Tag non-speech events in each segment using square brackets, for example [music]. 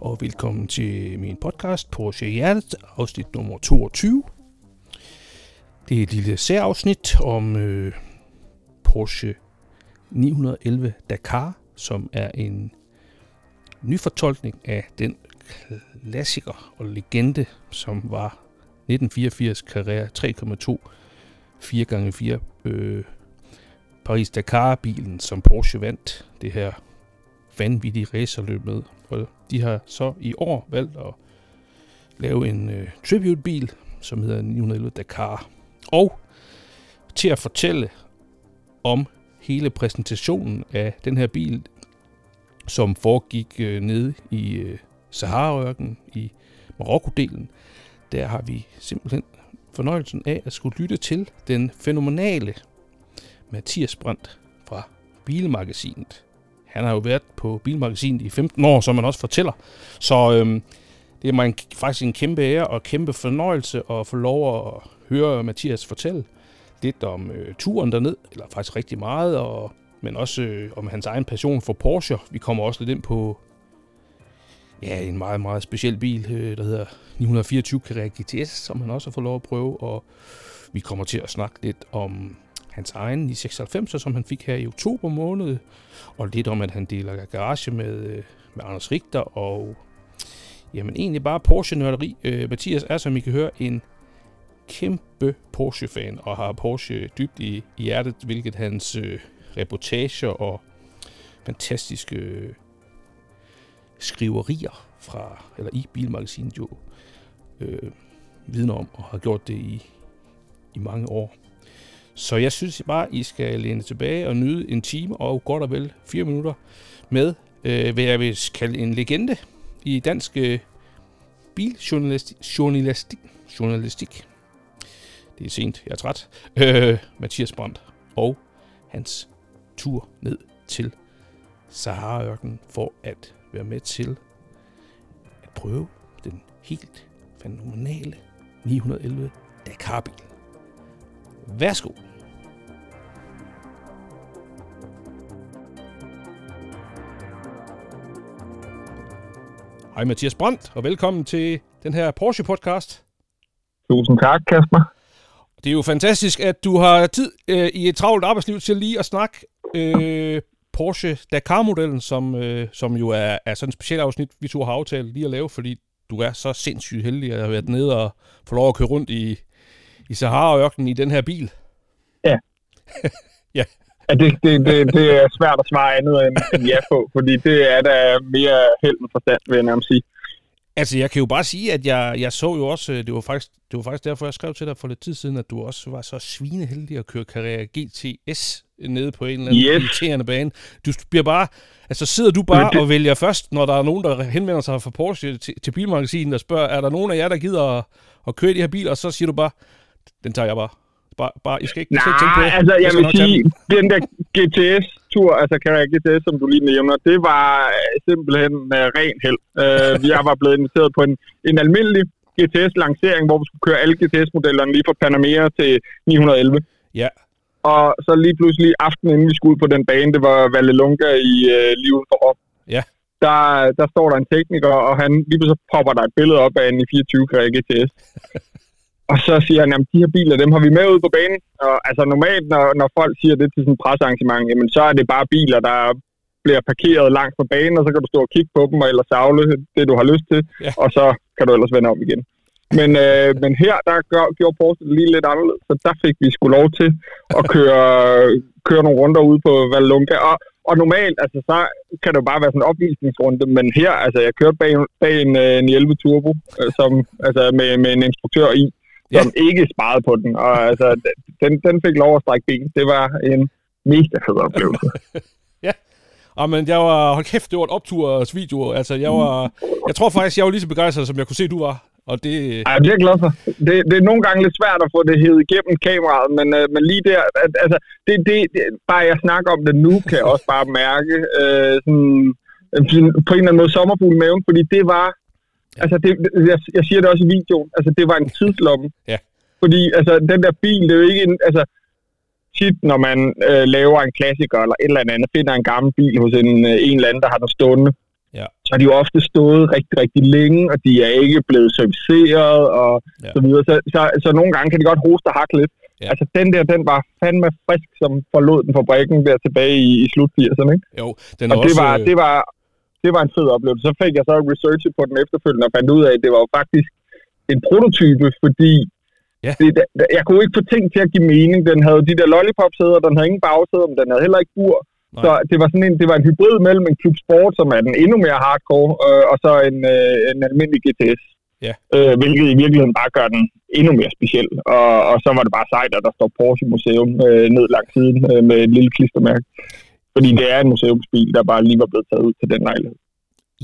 og velkommen til min podcast Porsche Hjertet, afsnit nummer 22. Det er et lille særafsnit om øh, Porsche 911 Dakar, som er en nyfortolkning af den klassiker og legende, som var 1984 Carrera 3,2 4x4 øh, Paris-Dakar-bilen, som Porsche vandt det her vanvittige racerløb med. Og de har så i år valgt at lave en øh, tributebil, som hedder 911 Dakar. Og til at fortælle om hele præsentationen af den her bil, som foregik øh, nede i øh, Saharaørken i Marokko-delen, der har vi simpelthen fornøjelsen af at skulle lytte til den fænomenale Mathias Brandt fra Bilmagasinet. Han har jo været på Bilmagasinet i 15 år, som man også fortæller. Så øhm, det er mig en, faktisk en kæmpe ære og kæmpe fornøjelse at få lov at høre Mathias fortælle lidt om øh, turen derned, eller faktisk rigtig meget, og, men også øh, om hans egen passion for Porsche. Vi kommer også lidt ind på ja, en meget, meget speciel bil, øh, der hedder 924 Carrera GTS, som han også har fået lov at prøve, og vi kommer til at snakke lidt om hans egen i 96, som han fik her i oktober måned, og lidt om, at han deler garage med, øh, med Anders Richter, og jamen egentlig bare Porsche-nørderi. Øh, Mathias er, som I kan høre, en kæmpe Porsche-fan, og har Porsche dybt i, i hjertet, hvilket hans øh, reportager og fantastiske øh, skriverier fra, eller i Bilmagasinet jo øh, vidner om, og har gjort det i, i mange år. Så jeg synes bare, I skal læne tilbage og nyde en time og godt og vel fire minutter med, øh, hvad jeg vil kalde en legende i dansk øh, biljournalistik. Journalistik, journalistik. Det er sent, jeg er træt. Øh, Mathias Brandt og hans tur ned til Saharaørkenen for at være med til at prøve den helt fænomenale 911 Dakar-bil. Værsgo. Hej Mathias Brandt, og velkommen til den her Porsche-podcast. Tusind tak, Kasper. Det er jo fantastisk, at du har tid øh, i et travlt arbejdsliv til lige at snakke øh, Porsche Dakar-modellen, som, øh, som jo er, er sådan et specielt afsnit, vi to har aftalt lige at lave, fordi du er så sindssygt heldig at have været nede og få lov at køre rundt i, i Sahara-ørkenen i den her bil. Ja. [laughs] ja. Ja det, det, det, det er svært at svare andet end ja på, fordi det er da mere held end forstand, vil jeg nærmest sige. Altså, jeg kan jo bare sige, at jeg, jeg så jo også, det var, faktisk, det var faktisk derfor, jeg skrev til dig for lidt tid siden, at du også var så svineheldig at køre Carrera GTS nede på en eller anden Yes. irriterende bane. Du bliver bare, altså sidder du bare det- og vælger først, når der er nogen, der henvender sig fra Porsche til, til bilmagasinet og spørger, er der nogen af jer, der gider at, at køre de her biler, og så siger du bare, den tager jeg bare. Bare, bare I skal ikke, I skal ikke tænke på det. altså jeg skal vil sige, den. den der GTS-tur, altså Carrera GTS, som du lige nævner, det var øh, simpelthen uh, ren held. Uh, jeg var blevet inviteret på en, en almindelig GTS-lancering, hvor vi skulle køre alle GTS-modellerne lige fra Panamera til 911. Ja, Og så lige pludselig aften inden vi skulle ud på den bane, det var Vallelunga i lige uden for Rom. Ja. Der, der står der en tekniker, og han lige pludselig popper der et billede op af en i 24 Carrera GTS. Og så siger han, at de her biler, dem har vi med ud på banen. Og altså normalt, når, når folk siger det til sådan et pressearrangement, jamen så er det bare biler, der bliver parkeret langt fra banen, og så kan du stå og kigge på dem, og ellers savle det, du har lyst til, Ja. og så kan du ellers vende om igen. Men, øh, men her, der gør, gjorde Porsche lige lidt anderledes, så der fik vi sgu lov til at [laughs] køre, køre nogle runder ude på Vallelunga. Og, og normalt, altså, så kan det jo bare være sådan en opvisningsrunde, men her, altså, jeg kørte bag, bag en, øh, en 11 Turbo, øh, som, altså, med, med en instruktør i, Ja. som ikke sparede på den. Og altså, den, den fik lov at strække ben. Det var en mega fed oplevelse. [laughs] Og men jeg var, hold kæft, det var et opturs video. Altså, jeg var, jeg tror faktisk, jeg var lige så begejstret, som jeg kunne se, du var. Og det, Ej, det er jeg glad for. Det, det er nogle gange lidt svært at få det hævet igennem kameraet, men, øh, men lige der, at, altså, det, det, det, bare jeg snakker om det nu, kan jeg også bare mærke øh, sådan, på en eller anden måde sommerfugl i maven, fordi det var, altså det, jeg, jeg siger det også i videoen, altså det var en tidslomme. [laughs] Ja. Fordi altså, den der bil, det er jo ikke en, altså, tit, når man øh, laver en klassiker eller et eller andet, finder en gammel bil hos en, øh, en eller anden, der har den stående, Ja. så har de jo ofte stået rigtig, rigtig længe, og de er ikke blevet serviceret og Ja. så videre. Så, så, så nogle gange kan de godt hoste og hakke lidt. Ja. Altså den der, den var fandme frisk, som forlod den fabrikken der tilbage i, i slut 80'erne, ikke? Jo, den Og det også... var, øh, det, var, det var en fed oplevelse. Så fik jeg så researchet på den efterfølgende og fandt ud af, at det var jo faktisk en prototype, fordi Ja. det, der- jeg kunne ikke få ting til at give mening. Den havde de der lollipop-sæder, den havde ingen bagsæder, men den havde heller ikke bur. Nej. Så det var sådan en, det var en hybrid mellem en Club Sport, som er den endnu mere hardcore, øh, og så en, øh, en almindelig GTS. Ja. Øh, hvilket i virkeligheden bare gør den endnu mere speciel. Og, og så var det bare sejt, at der står Porsche Museum øh, ned langs siden øh, med et lille klistermærke. Fordi det er en museumsbil, der bare lige var blevet taget ud til den lejlighed.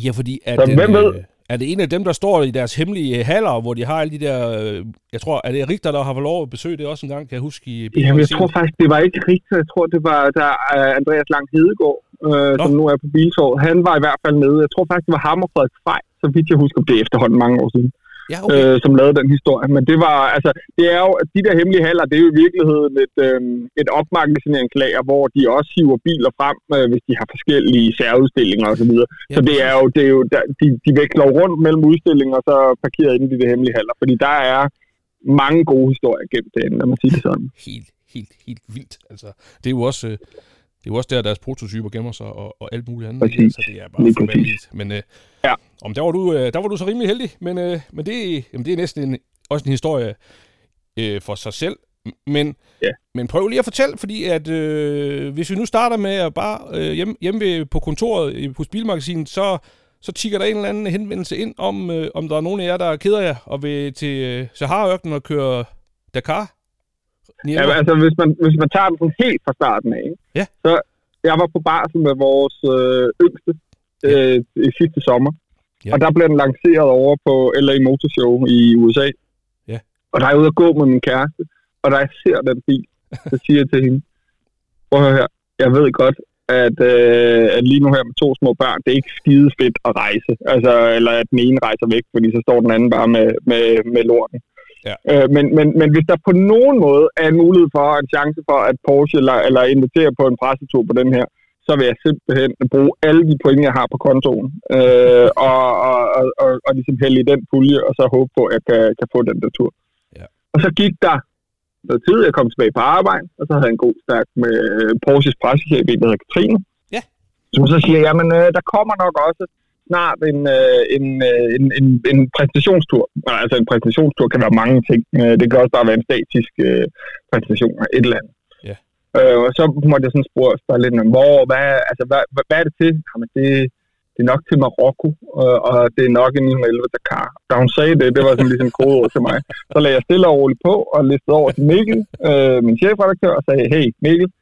Ja, fordi er, Så den, hvem ved? øh, er det en af dem, der står i deres hemmelige øh, haller, hvor de har alle de der... Øh, jeg tror, er det Richter, der har fået lov at besøge det også en gang, kan jeg huske i... Jamen, jeg tror faktisk, det var ikke rigtigt. Jeg tror, det var der Andreas Lang Hedegaard, øh, som nu er på Biltorvet. Han var i hvert fald nede. Jeg tror faktisk, det var ham og Frederik Fej, så vidt jeg husker, det er efterhånden mange år siden, Ja, okay. øh, som lavede den historie. Men det var, altså, det er jo, de der hemmelige haller, det er jo i virkeligheden et, øh, et opmagasineringslager, hvor de også hiver biler frem, øh, hvis de har forskellige særudstillinger osv. Så, Ja, så det er jo, det er jo der, de, de veksler rundt mellem udstillinger og så parkeret inde i de der hemmelige haller, fordi der er mange gode historier gemt derinde, lad mig sige det sådan. Helt, helt, helt vildt. Altså, det er jo også... Øh, det er jo også der, deres prototyper gemmer sig, og, og alt muligt andet. Præcis. Så det er bare Lige for præcis. vanvittigt. Men, øh, Ja. om der, var du, øh, der var du så rimelig heldig, men, øh, men det, jamen, det er næsten en, også en historie øh, for sig selv. Men, Ja. men prøv lige at fortælle, fordi at øh, hvis vi nu starter med at bare øh, hjemme, hjemme ved, på kontoret i- hos Bilmagasinet, så, så tigger der en eller anden henvendelse ind om, øh, om der er nogen af jer, der keder jer og vil til øh, Sahara-ørkenen og køre Dakar. Ja, altså, hvis man, hvis man tager den sådan helt fra starten af, ikke? Ja. så jeg var på barsel med vores øh, yngste øh, i sidste sommer, Ja. og der blev den lanceret over på LA Motor Show i USA. Ja. Og der er jeg ude at gå med min kæreste, og da jeg ser den bil, så siger jeg til hende, prøv at høre her, jeg ved godt, at, øh, at lige nu her med to små børn, det er ikke skide fedt at rejse. Altså, eller at den ene rejser væk, fordi så står den anden bare med, med, med lorten. Ja. Øh, men, men, men hvis der på nogen måde er en mulighed for, en chance for, at Porsche eller, eller inviterer på en pressetur på den her, så vil jeg simpelthen bruge alle de point, jeg har på kontoen, øh, [laughs] og, og, og, og, og ligesom hælde i den pulje, og så håbe på, at jeg kan, kan få den der tur. Ja. Og så gik der noget tid, jeg kom tilbage på arbejde, og så havde jeg en god stærk med Porsches pressechef, der hedder Katrine. Ja. Som så siger, jamen øh, der kommer nok også snart en, øh, en, øh, en, en, en præsentationstur. Altså en præsentationstur kan være mange ting. Øh, det kan også bare være en statisk øh, præsentation af et eller andet. Ja. Øh, og så måtte jeg sådan spørge, spørge lidt om, hvor, hvad, altså, hvad, hvad, hvad er det til? Jamen, det, det er nok til Marokko, og, og det er nok en 911 Dakar. Da hun sagde det, det var sådan ligesom kodeord til mig. Så lagde jeg stille og roligt på, og listede over til Mikkel, øh, min chefredaktør, og sagde, hey Mikkel, øh,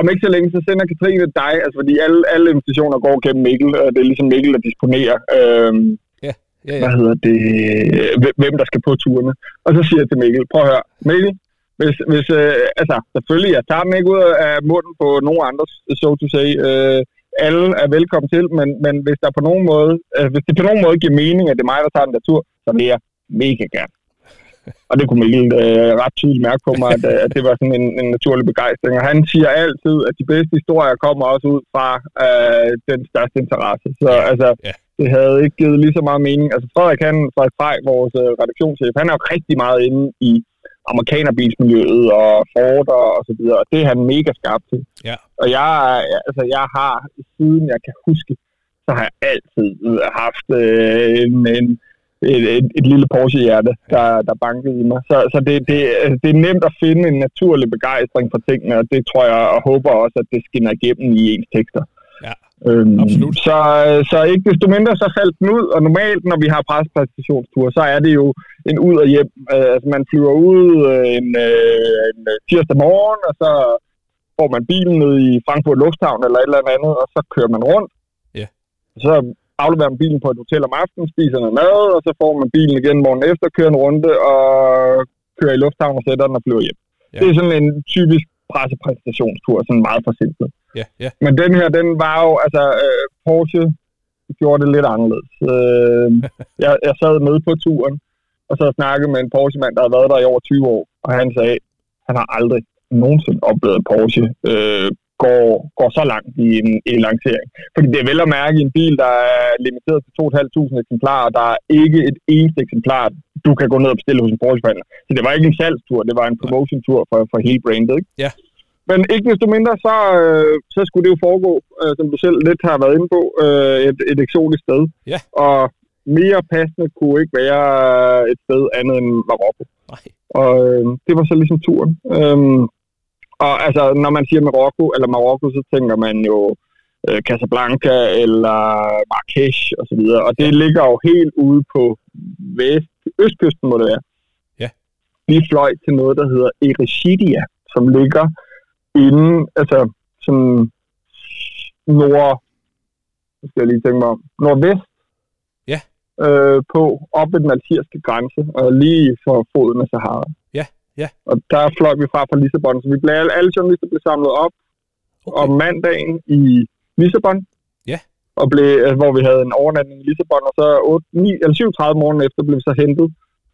om ikke så længe, så sender Katrine dig, altså fordi alle, alle invitationer går gennem Mikkel, og det er ligesom Mikkel, der disponerer, øh, Ja, ja. hvad hedder det, hvem- hvem der skal på turene. Og så siger jeg til Mikkel, prøv at høre, Mikkel, hvis, hvis øh, altså selvfølgelig, jeg tager den ikke ud af munden på nogen andre, so to say, øh, alle er velkommen til, men, men hvis der på nogen måde, øh, hvis det på nogen måde giver mening, at det er mig, der tager den der tur, så vil jeg mega gerne. Og det kunne Mikkel øh, ret tydeligt mærke på mig, at, øh, at det var sådan en, en naturlig begejstring. Og han siger altid, at de bedste historier kommer også ud fra øh, den største interesse. Så Ja, altså, ja. det havde ikke givet lige så meget mening. Altså Frederik, han, Frederik Frej, vores øh, redaktionschef, han er jo rigtig meget inde i amerikanerbilsmiljøet og Ford og, så videre, og det er han mega skarp til. Ja. Og jeg, er- altså, jeg har, siden jeg kan huske, så har jeg altid haft øh, en, en, et, et, et lille Porsche-hjerte, der, der bankede i mig. Så, så det, det, det er nemt at finde en naturlig begejstring for tingene, og det tror jeg og håber også, at det skinner igennem i ens tekster. Ja, øhm, absolut. Så, så ikke desto mindre, så faldt den ud, og normalt, når vi har pressepræsentationstur, så er det jo en ud og hjem. Øh, altså, man flyver ud øh, en, øh, en øh, tirsdag morgen, og så får man bilen ned i Frankfurt Lufthavn eller et eller andet, og så kører man rundt. Ja. Så afleverer man bilen på et hotel om aftenen, spiser noget mad, og så får man bilen igen morgen efter, kører en runde og kører i lufthavn og sætter den og flyver hjem. Ja. Det er sådan en typisk pressepræsentationstur, sådan meget forsimplet. Ja, ja. Men den her, den var jo, altså øh, Porsche gjorde det lidt anderledes. Øh, [laughs] jeg, jeg sad med på turen, og så snakkede med en Porsche-mand, der havde været der i over 20 år, og han sagde, han har aldrig nogensinde oplevet Porsche øh, går, går så langt i en, en lancering. Fordi det er vel at mærke en bil, der er limiteret til 2.500 eksemplarer, der er ikke et eneste eksemplar, du kan gå ned og bestille hos en Porsche Så det var ikke en salgstur, det var en promotion-tur for, for hele brandet. Ikke? Ja. Men ikke desto mindre, så, øh, så skulle det jo foregå, øh, som du selv lidt har været inde på, øh, et, et eksotisk sted. Ja. Og mere passende kunne ikke være et sted andet end Marokko. Nej. Og øh, det var så ligesom turen. Øhm, og altså, når man siger Marokko, eller Marokko, så tænker man jo øh, Casablanca eller Marrakesh og så videre. Og det ligger jo helt ude på vest, østkysten, må det være. Ja. Vi fløj til noget, der hedder Erishidia, som ligger inden, altså sådan nord, skal jeg lige tænke mig om, nordvest Ja. øh, på, op ved den algeriske grænse, og lige for foden af Sahara. Ja. Og der fløj vi fra fra Lissabon, så vi blev, alle, journalister blev samlet op Okay. om mandagen i Lissabon. Ja. Og blev, øh, hvor vi havde en overnatning i Lissabon, og så 8, 9, eller 37 morgen efter blev vi så hentet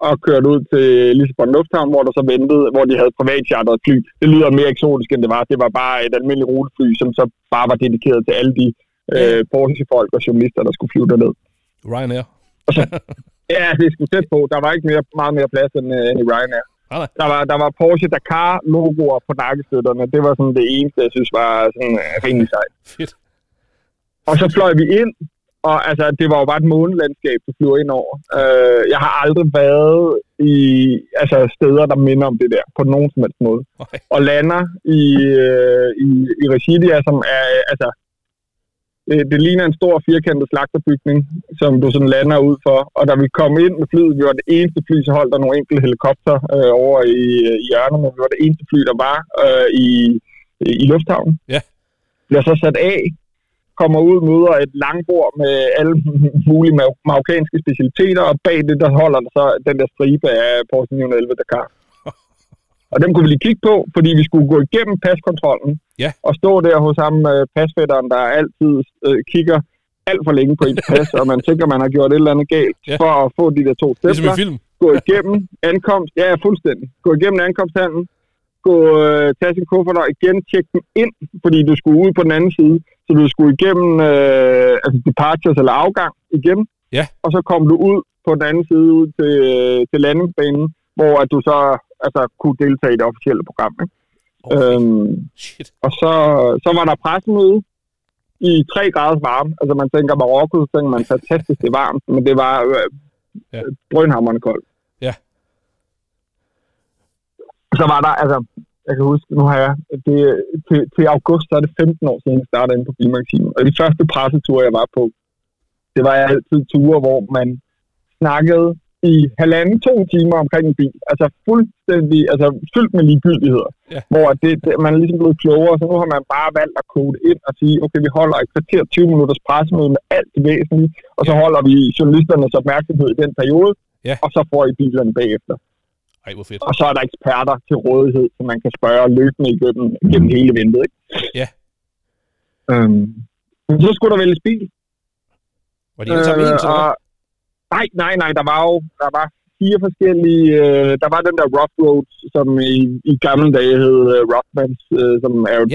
og kørt ud til Lissabon Lufthavn, hvor der så ventede, hvor de havde privatcharteret fly. Det lyder mere eksotisk, end det var. Det var bare et almindeligt rutefly, som så bare var dedikeret til alle de øh, Porsche-folk og journalister, der skulle flyve derned. Ryanair. Ja, det skulle tæt på. Der var ikke mere, meget mere plads end, øh, end i Ryanair. Der var, der var Porsche Dakar-logoer på nakkestøtterne. Det var sådan det eneste, jeg synes var sådan, øh, rimelig sejt. Fedt. Og så fløj vi ind, og altså, det var jo bare et månelandskab, du flyver ind over. Øh, jeg har aldrig været i altså, steder, der minder om det der, på nogen som helst måde. Nej. Og lander i, øh, i, i Regidia, som er, altså, det, det ligner en stor firkantet slagterbygning, som du sådan lander ud for. Og da vi kom ind med flyet, vi var det eneste fly, så holdt der nogle enkelte helikopter øh, over i, i hjørnet, men vi var det eneste fly, der var øh, i, i lufthavnen. Ja. Bliver så sat af, kommer ud, møder et langbord med alle mulige mar- marokkanske specialiteter, og bag det, der holder der så den der stribe af Porsche 911 Dakar. Og dem kunne vi lige kigge på, fordi vi skulle gå igennem paskontrollen, Ja. og stå der hos ham øh, pasfætteren, der altid øh, kigger alt for længe på ens [laughs] pas, og man tænker, man har gjort et eller andet galt, Ja. for at få de der to Ligesom stempler i film. gå igennem ankomst, ja, ja, fuldstændig. Gå igennem ankomsthandlen, gå, øh, tage sin kuffert og igen tjekke den ind, fordi du skulle ud på den anden side. Så du skulle igennem øh, altså departures eller afgang igen. Ja. Og så kom du ud på den anden side ud til, øh, til landingsbanen, hvor at du så altså, kunne deltage i det officielle program. Ikke? Okay. Øhm, Shit. og så, så var der pressemøde i 3 graders varme. Altså man tænker Marokko, så tænker man fantastisk, det er varmt, men det var øh, Ja. ja. drønhammerende koldt. Ja. Så var der, altså, jeg kan huske, nu har jeg, det, til, til august, så er det 15 år siden, jeg startede inde på Bilmagasinet. Og de første presseture, jeg var på, det var altid ture, hvor man snakkede i halvanden, to timer omkring en bil. Altså fuldstændig, altså fyldt med ligegyldigheder. Ja. Hvor det, det, man er ligesom blevet klogere, så nu har man bare valgt at kode ind og sige, okay, vi holder et kvarter 20 minutters pressemøde med alt det væsentlige, og så holder vi journalisternes opmærksomhed i den periode, Ja. og så får I bilerne bagefter. Ej, hvor fedt. Og så er der eksperter til rådighed, som man kan spørge løbende igennem, igennem hele eventet. Ikke? Ja. Øhm, men så skulle der vælges bil. Var det alle sammen ens, eller hvad? Og, nej, nej, nej, der var jo der var fire forskellige... Øh, der var den der Rough Roads, som i, i gamle dage hed øh, Rothmans, øh, som er jo et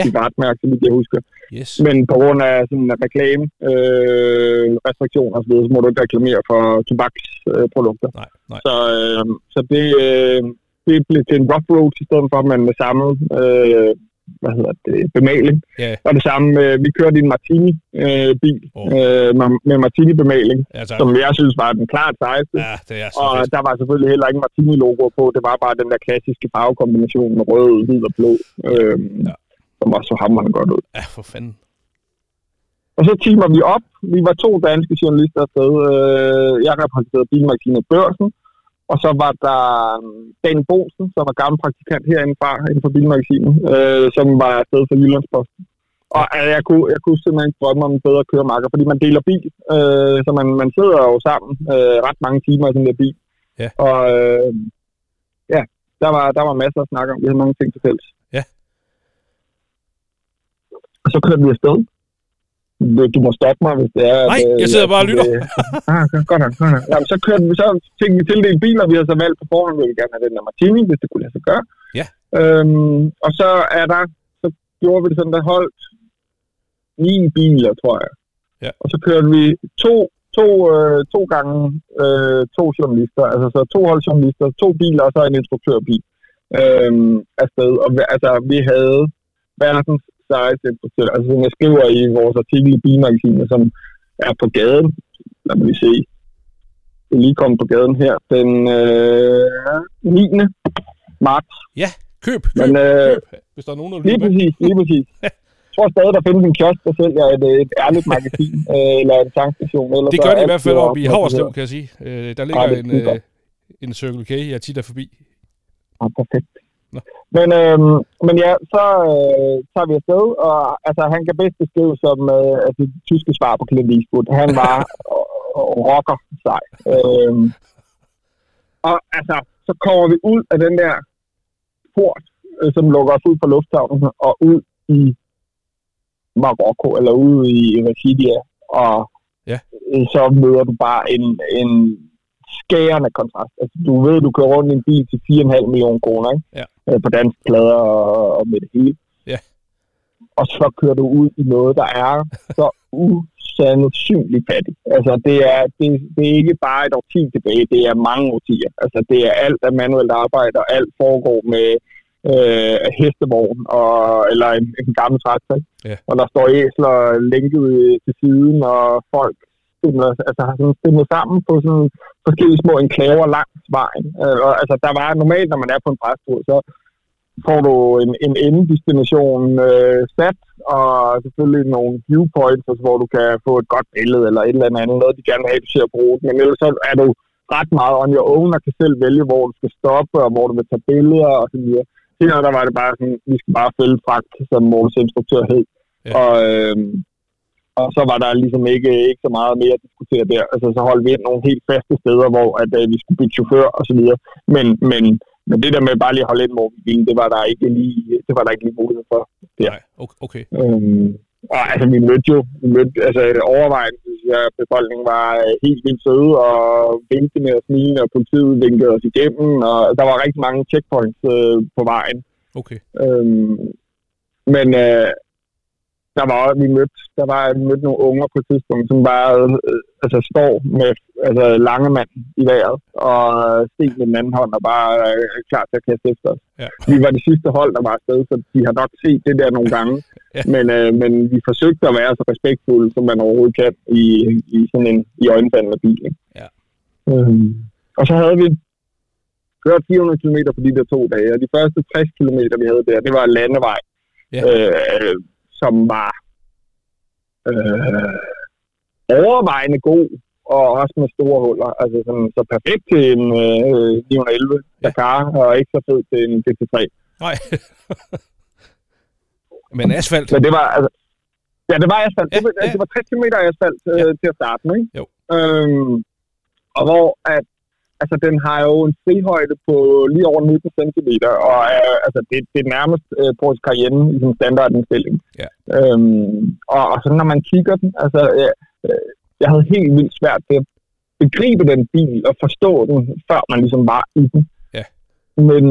så vidt jeg husker. Yes. Men på grund af sådan reklame, øh, restriktioner osv., så må du ikke reklamere for tobaksprodukter. Øh, produkter. Nej, nej. Så, øh, så det, øh, det blev til en rough road i stedet for, men med samme øh, hvad hedder det, bemaling. Ja, Og det samme, øh, vi kørte i en Martini-bil øh, øh, med, med Martini-bemaling, ja tak. som jeg synes var den klart sejeste. Ja, det er Og fedt. der var selvfølgelig heller ikke Martini-logo på. Det var bare den der klassiske farvekombination med rød, hvid og blå, øh, Ja. som var så hammerende godt ud. Ja, for fanden. Og så teamer vi op. Vi var to danske journalister afsted. Øh, jeg repræsenterede Bilmagasinet Børsen. Og så var der øhm, Dan Bosen, som var gammel praktikant herindefra, inden for Bilmagasinet, øh, som var afsted for Jyllandsposten. Og øh, jeg, kunne, jeg kunne simpelthen drømme om en bedre køremarker, fordi man deler bil, øh, så man, man sidder jo sammen øh, ret mange timer i sådan der bil. Ja. Og øh, ja, der var, der var masser at snakke om. Vi havde mange ting til fælles. Ja. Og så kørte vi afsted. Du, må stoppe mig, hvis det er... Nej, at, jeg sidder bare og at, lytter. øh, [laughs] ah, godt, godt, godt. nok. Jamen, så kørte vi, så fik vi tildelt biler, vi har så valgt på forhånd, vi vil gerne have den der Martini, hvis det kunne lade sig gøre. Ja. Øhm, og så er der, så gjorde vi det sådan, der holdt ni biler, tror jeg. Ja. Og så kørte vi to, to, øh, to gange øh, to journalister, altså så to holdjournalister, to biler og så en instruktørbil øh, afsted. Og altså, vi havde verdens sejeste instruktør, altså som jeg skriver i vores artikel i Bilmagasinet, som er på gaden. Lad mig lige se. Det er lige kommet på gaden her. Den øh, 9. marts. Ja, køb, køb, Men, øh, køb, hvis der er nogen, der Lige præcis, lige præcis. Jeg [laughs] tror stadig, der findes en kiosk, der sælger et, øh, et ærligt magasin, [laughs] øh, eller en tankstation. Eller Det gør det i hvert fald oppe i. Haverslev, kan jeg sige. Øh, der ligger er en, øh, en Circle K, jeg tit er forbi. Ja, perfekt. [laughs] Men, øhm, men ja, så øh, tager vi afsted, og altså, han kan bedst beskrive som øh, altså, det tyske svar på Clint Eastwood. Han var [laughs] rocker sej. Øhm, og altså, så kommer vi ud af den der port, øh, som lukker os ud fra lufthavnen, og ud i Marokko, eller ud i Rasidia, og Ja. øh, så møder du bare en, en skærende kontrast. Altså, du ved, du kører rundt i en bil til 4,5 millioner kroner, ikke? Ja. Øh, på dansk plader og, og med det hele. Ja. Og så kører du ud i noget, der er så usandsynligt fattigt. Altså, det er, det, det er ikke bare et årti tilbage, det er mange årtier. Altså, det er alt af manuelt arbejde, og alt foregår med øh, hestevogn, og, eller en, en gammel traktor. Ja. Og der står æsler lænket til siden, og folk stimler, altså, har sådan stimlet sammen på sådan forskellige små enklaver langs vejen. Øh, og, altså, der var normalt, når man er på en prestur, så får du en, en endedestination øh, sat, og selvfølgelig nogle viewpoints, altså, hvor du kan få et godt billede, eller et eller andet, noget, de gerne vil have, du ser på ruten. Men ellers så er du ret meget on your own, og kan selv vælge, hvor du skal stoppe, og hvor du vil tage billeder, og så videre. Senere, der var det bare sådan, vi skal bare følge fragt, som vores instruktør hed. Ja. Og, øhm, og så var der ligesom ikke, ikke så meget mere at diskutere der. Altså, så holdt vi ind nogle helt faste steder, hvor at, øh, vi skulle bytte chauffør og så videre. Men, men, men det der med bare lige at holde ind, hvor vi ville, det var der ikke lige, det var der ikke lige mulighed for. Ja. Nej, okay. Øhm, og altså, vi mødte jo, vi mødte, altså overvejende, synes jeg, befolkningen var øh, helt vildt søde og vinkende og smilende, og politiet vinkede os igennem, og der var rigtig mange checkpoints øh, på vejen. okay. Øhm, men øh, der var vi mødte, der var vi mødte nogle unger på et tidspunkt, som bare øh, altså, står med altså, lange mand i vejret, og sten med den anden hånd, og bare øh, klar til at kaste efter os. Ja. Vi var det sidste hold, der var afsted, så de har nok set det der nogle gange. [laughs] Ja. men, øh, men vi forsøgte at være så respektfulde, som man overhovedet kan i, i sådan en i øjenfaldende bil. Ikke? Ja. Øhm, og så havde vi kørt 400 km på de der to dage, og de første 60 km, vi havde der, det var landevej, Ja. øh, som var øh, overvejende god, og også med store huller. Altså sådan, så perfekt til en øh, 911 Dakar, og ikke så fed til en GT3. Nej. [laughs] Men asfalt. Men det var, altså, ja, det var asfalt. Ja, det, var, ja. det var 60 km asfalt øh, Ja. til at starte med, ikke? Jo. Øhm, og hvor at, altså, den har jo en frihøjde på lige over 19 cm, og øh, altså, det, det er nærmest øh, på Cayenne i sådan standardindstilling. Ja. Øhm, og, og så når man kigger den, altså, øh, øh, jeg havde helt vildt svært ved at begribe den bil og forstå den, før man ligesom var i den. Ja. Men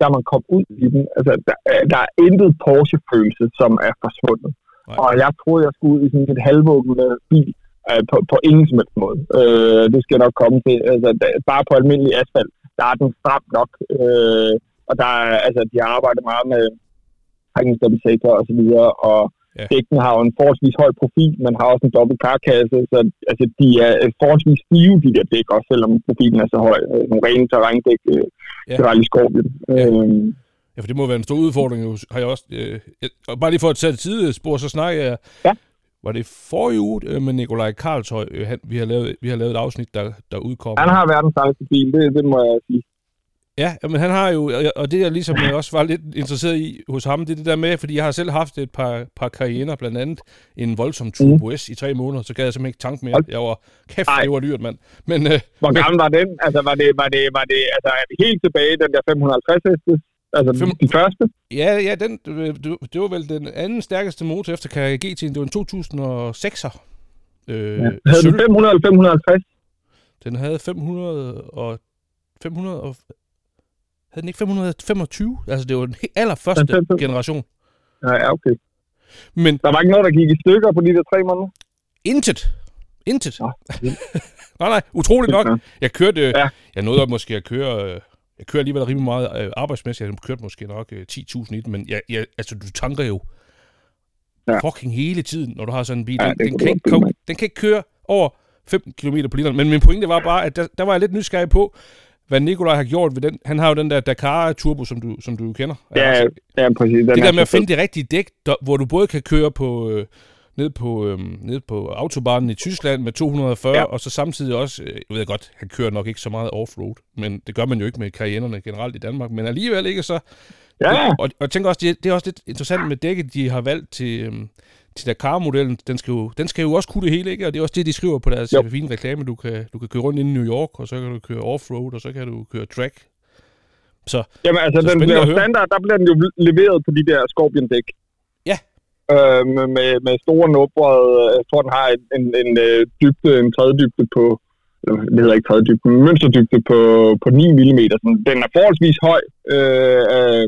da man kom ud i den, altså, der, er- der er intet Porsche-følelse, som er forsvundet. Nej. Og jeg troede, jeg skulle ud i sådan et halvåbent bil, øh, på, på ingen som helst måde. Øh, det skal nok komme til. Altså, da, bare på almindelig asfalt, der er den stram nok. Øh, og der er, altså, de har arbejdet meget med hængestabilisator og så videre, og Ja. dækkene har jo en forholdsvis høj profil, men har også en dobbelt karkasse, så altså, de er forholdsvis stive, de der dæk, også selvom profilen er så høj. Øh, Nogle rene terrændæk, øh, Ja. Pirelli Scorpion. Ja. Ja, for det må være en stor udfordring. Har jeg også, øh, og bare lige for at tage et sidespor, så snakker jeg... Ja. Var det forrige uge øh, med Nikolaj Karlshøj? Øh, han, vi, har lavet, vi har lavet et afsnit, der, der udkom. han har verdens sejeste bil, det, det må jeg sige. Ja, men han har jo, og- det jeg ligesom øh, også var lidt interesseret i hos ham, det er det der med, fordi jeg har selv haft et par, par karrierer, blandt andet en voldsom Turbo S i tre måneder, så gad jeg simpelthen ikke tanke mere. Jeg var, kæft, Ej. det var dyrt, mand. Men, øh, Hvor men, gammel var den? Altså, var det, var det, var det altså, er vi helt tilbage i den der 550 heste? Altså, Fem- Fem... de første? ja, ja den, øh, det, var vel den anden stærkeste motor efter GT'en. Det var en 2006'er. Øh, Ja. Havde den 500 eller 550? Den havde 500 og... 500 og... Havde den ikke 525? Altså, det var den allerførste Den generation. Ja, ja, okay. Men Der var ikke noget, der gik i stykker på de der tre måneder? intet. Intet. Nå, [laughs] nej, nej. Utroligt nok. Jeg kørte... Ja. Ja. Jeg nåede op måske at køre... Jeg kører alligevel rimelig meget øh, arbejdsmæssigt. Jeg kørte måske nok øh, 10.000 i den, men jeg, jeg, altså, du tanker jo ja. Ja. fucking hele tiden, når du har sådan en bil. Ja, den, det den, kunne kan ikke, kom, den kan ikke køre over 15 km på literen. Men min pointe var bare, at der, der var jeg lidt nysgerrig på, hvad Nikolaj har gjort ved den. Han har jo den der Dakar Turbo, som du, som du kender. Ja, ja, præcis. Den det er der med at finde det rigtige dæk, der, hvor du både kan køre på... Øh, ned på, øhm, ned på autobahnen i Tyskland med 240, ja. Og så samtidig også, øh, jeg ved godt, han kører nok ikke så meget offroad, men det gør man jo ikke med Cayenne'erne generelt i Danmark, men alligevel ikke så... Ja. Og, og jeg tænker også, det, det er også lidt interessant med dækket, de har valgt til, øhm, til Dakar-modellen. Den skal, jo, den skal jo også kunne det hele, ikke? Og det er også det, de skriver på deres Jo. jo. fine reklame. Du kan, du kan køre rundt i New York, og så kan du køre offroad, og så kan du køre track. Så Jamen altså, Så den bliver standard, der bliver den jo leveret på de der Scorpion-dæk. Øh, med, med, store nubrede, jeg tror, den har en, en, en øh, dybde, en tredje dybde på, det hedder ikke tredje dybde, men mønsterdybde på, på 9 mm. Den er forholdsvis høj, øh, øh,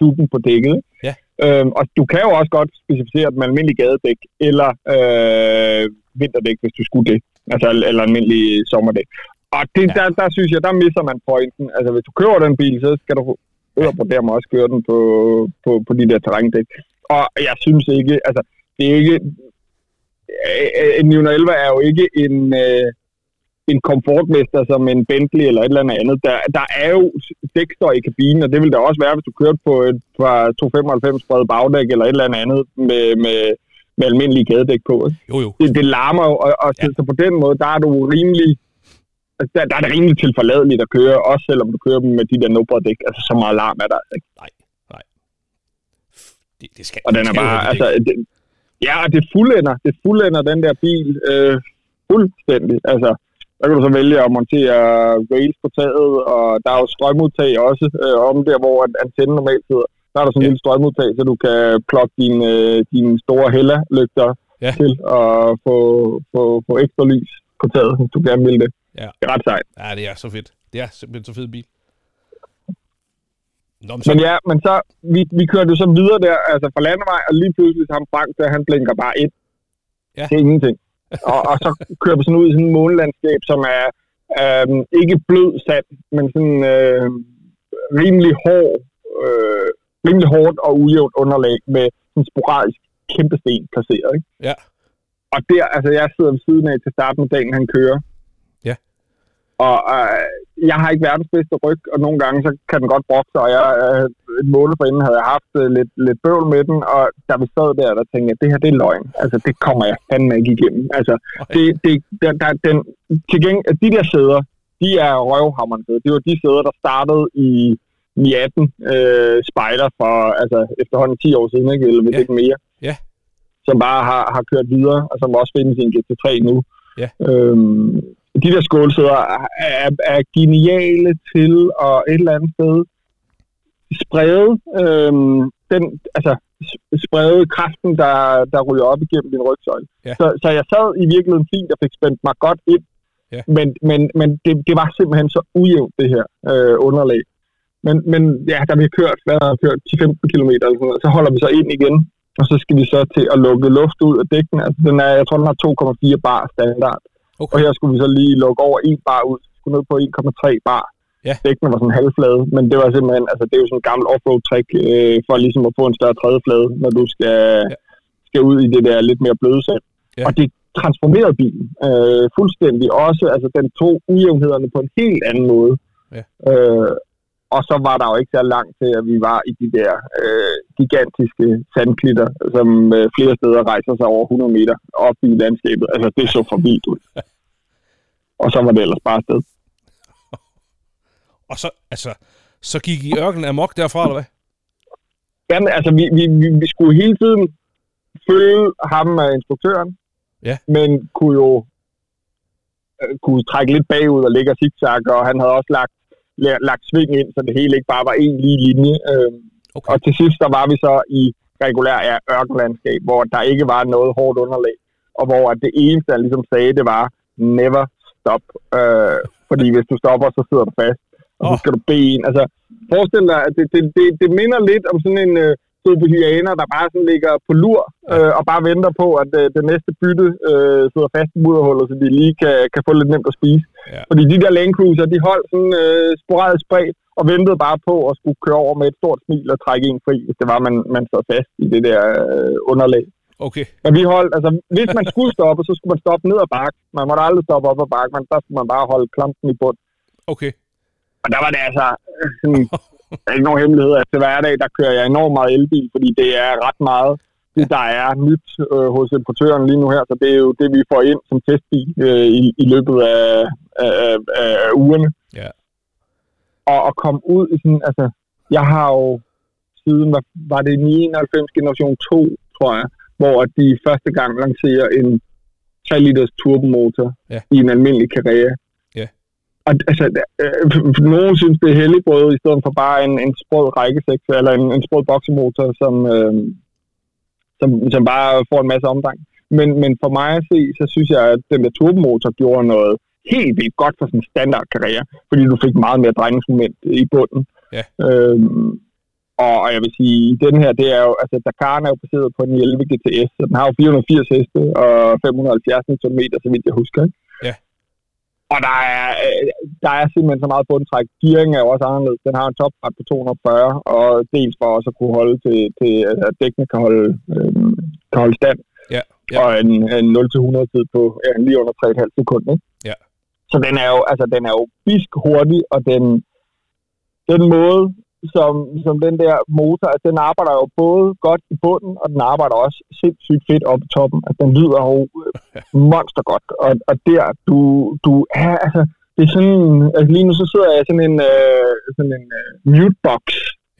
dybden på dækket. Ja. Øhm, og du kan jo også godt specificere den med almindelig gadedæk, eller øh, vinterdæk, hvis du skulle det. Altså, eller almindelig sommerdæk. Og det, Ja. der, der synes jeg, der misser man pointen. Altså, hvis du køber den bil, så skal du øver på dermed også køre den på, på, på de der terrændæk. Og jeg synes ikke, altså, det er ikke... øh, En 911 er jo ikke en, øh, en komfortmester som en Bentley eller et eller andet. Der, der er jo dækstøj i kabinen, og det vil der også være, hvis du kørte på et par 295 brede bagdæk eller et eller andet med, med, med almindelige gadedæk på. Ikke? jo jo, det, det larmer jo, og, og ja. så på den måde, der er du rimelig, altså, der, der er det rimelig tilforladeligt at køre, også selvom du kører dem med de der nubberdæk, altså så meget larm er der. altså Ikke? Det, det skal Og den er bare, altså, det, ja, og det fuldender, det fuldender den der bil øh, fuldstændig. Altså, der kan du så vælge at montere rails på taget, og der er jo strømudtag også øh, om der, hvor an- antennen normalt sidder. Der er der sådan en Ja. lille strømudtag, så du kan plukke dine, øh, dine store hælderlygter Ja. til og få, få, få ekstra lys på taget, hvis du gerne vil det. Ja. Det er ret sejt. Ja, det er så fedt. Det er simpelthen så fed bil. Nå, men så, Men ja, men så, vi, vi kørte jo så videre der, altså fra landevej, og lige pludselig så ham Frank, der han blinker bare ind. Ja. Det er ingenting. og, og så kører vi sådan ud i sådan et månelandskab, som er øhm, ikke blød sand, men sådan øh, rimelig hård, øh, rimelig hårdt og ujævnt underlag med sådan sporadisk kæmpe sten placeret. Ikke? Ja. Og der, altså jeg sidder ved siden af til start med dagen, han kører. Og øh, jeg har ikke verdens bedste ryg, og nogle gange så kan den godt brokke sig, og jeg, øh, en måned forinden havde jeg haft øh, lidt, lidt bøvl med den, og da vi sad der, der tænkte jeg, det her det er løgn. Altså det kommer jeg fandme ikke igennem. Altså det, det, der, der, den, til gengæld, de der sæder, de er røvhammerne fede. Det var de sæder, der startede i, i 18 øh, spejder for altså, efterhånden 10 år siden, ikke? eller hvis Ja. ikke mere. Ja. Som bare har, har kørt videre, og som også findes i en GT3 nu. Ja. Øhm, de der skålsæder er, er, geniale til at et eller andet sted sprede øhm, den, altså sprede kraften, der, der ryger op igennem din rygsøjle. Ja. Så, så jeg sad i virkeligheden fint og fik spændt mig godt ind, Ja. men, men, men det, det var simpelthen så ujævnt, det her øh, underlag. Men, men ja, da vi har kørt, hvad har kørt, 10-15 km eller sådan noget, så holder vi så ind igen, og så skal vi så til at lukke luft ud af dækken. Altså, den er, jeg tror, den har 2,4 bar standard. Og okay. her skulle vi så lige lukke over 1 bar ud. Vi skulle ned på 1,3 bar. Ja. Dækkene var sådan halvflade, men det var simpelthen, altså det er jo sådan en gammel offroad trick øh, for ligesom at få en større tredjeflade, når du skal, ja. skal ud i det der lidt mere bløde sand. Ja. Og det transformerede bilen øh, fuldstændig også, altså den tog ujævnhederne på en helt anden måde. Ja. Øh, og så var der jo ikke så langt til, at vi var i de der øh, gigantiske sandklitter, som øh, flere steder rejser sig over 100 meter op i landskabet. Altså, det så for vildt ud. [laughs] Og så var det ellers bare afsted. Og så, altså, så gik I ørkenen amok derfra, eller hvad? Jamen, altså, vi, vi, vi, vi skulle hele tiden følge ham af instruktøren, Ja. men kunne jo øh, kunne trække lidt bagud og ligge og zigzag, og han havde også lagt, la- lagt sving ind, så det hele ikke bare var en lige linje. Øh, Okay. Og til sidst, der var vi så i regulær ørkenlandskab, hvor der ikke var noget hårdt underlag, og hvor at det eneste, han ligesom sagde, det var never stop. Øh, fordi hvis du stopper, så sidder du fast. og så skal du bede en. Altså, forestil dig, at det, det, det, det minder lidt om sådan en øh, på hyæner, der bare sådan ligger på lur, øh, og bare venter på, at øh, det næste bytte øh, sidder fast i mudderhullet, så de lige kan, kan få lidt nemt at spise. Ja. Fordi de der lane cruiser, de holdt sådan øh, sporadisk spredt, og ventede bare på at skulle køre over med et stort smil og trække en fri, hvis det var, man, man sad fast i det der øh, underlag. Okay. Men vi holdt, altså, hvis man skulle [laughs] stoppe, så skulle man stoppe ned ad bakke. Man måtte aldrig stoppe op ad bakke, men der skulle man bare holde klampen i bund. Okay. Og der var det altså, øh, sådan, [laughs] der er ikke nogen hemmelighed, at til hverdag, der kører jeg enormt meget elbil, fordi det er ret meget, det der er nyt øh, hos importøren lige nu her, så det er jo det, vi får ind som testbil øh, i, i løbet af, af, af, af ugerne. Ja. Og at komme ud i sådan, altså, jeg har jo siden, var, var det 99 generation 2, tror jeg, hvor at de første gang lancerer en 3 liters turbomotor Ja. i en almindelig Carrera. Og altså, øh, nogen synes, det er helligbrød, i stedet for bare en, en sprød rækkesekser, eller en, en sprød boksemotor, som, øh, som, som bare får en masse omdreng. Men, men for mig at se, så synes jeg, at den der turbomotor gjorde noget helt vildt godt for sådan en standard karriere, fordi du fik meget mere drejningsmoment i bunden. Ja. Øhm, og, og jeg vil sige, den her, det er jo, altså Dakar er jo baseret på en 11 GTS, så den har jo 480 heste og 570 Nm, så vidt jeg husker. Ikke? Ja. Og der er, øh, der er simpelthen så meget bundtræk. Gearing er jo også anderledes. Den har en topfart på 240, og dels for også at kunne holde til, til at dækkene kan holde, øh, kan holde stand. Ja. Ja. Og en, en 0-100 tid på ja, lige under 3,5 sekunder. Ikke? Ja. Så den er jo, altså, den er jo bisk hurtig, og den, den måde, som, som den der motor, altså, den arbejder jo både godt i bunden, og den arbejder også sindssygt fedt op i toppen. Altså, den lyder jo øh, monster godt. Og, og der, du, du er, altså, det er sådan, altså lige nu så sidder jeg sådan en, øh, sådan en øh, mutebox,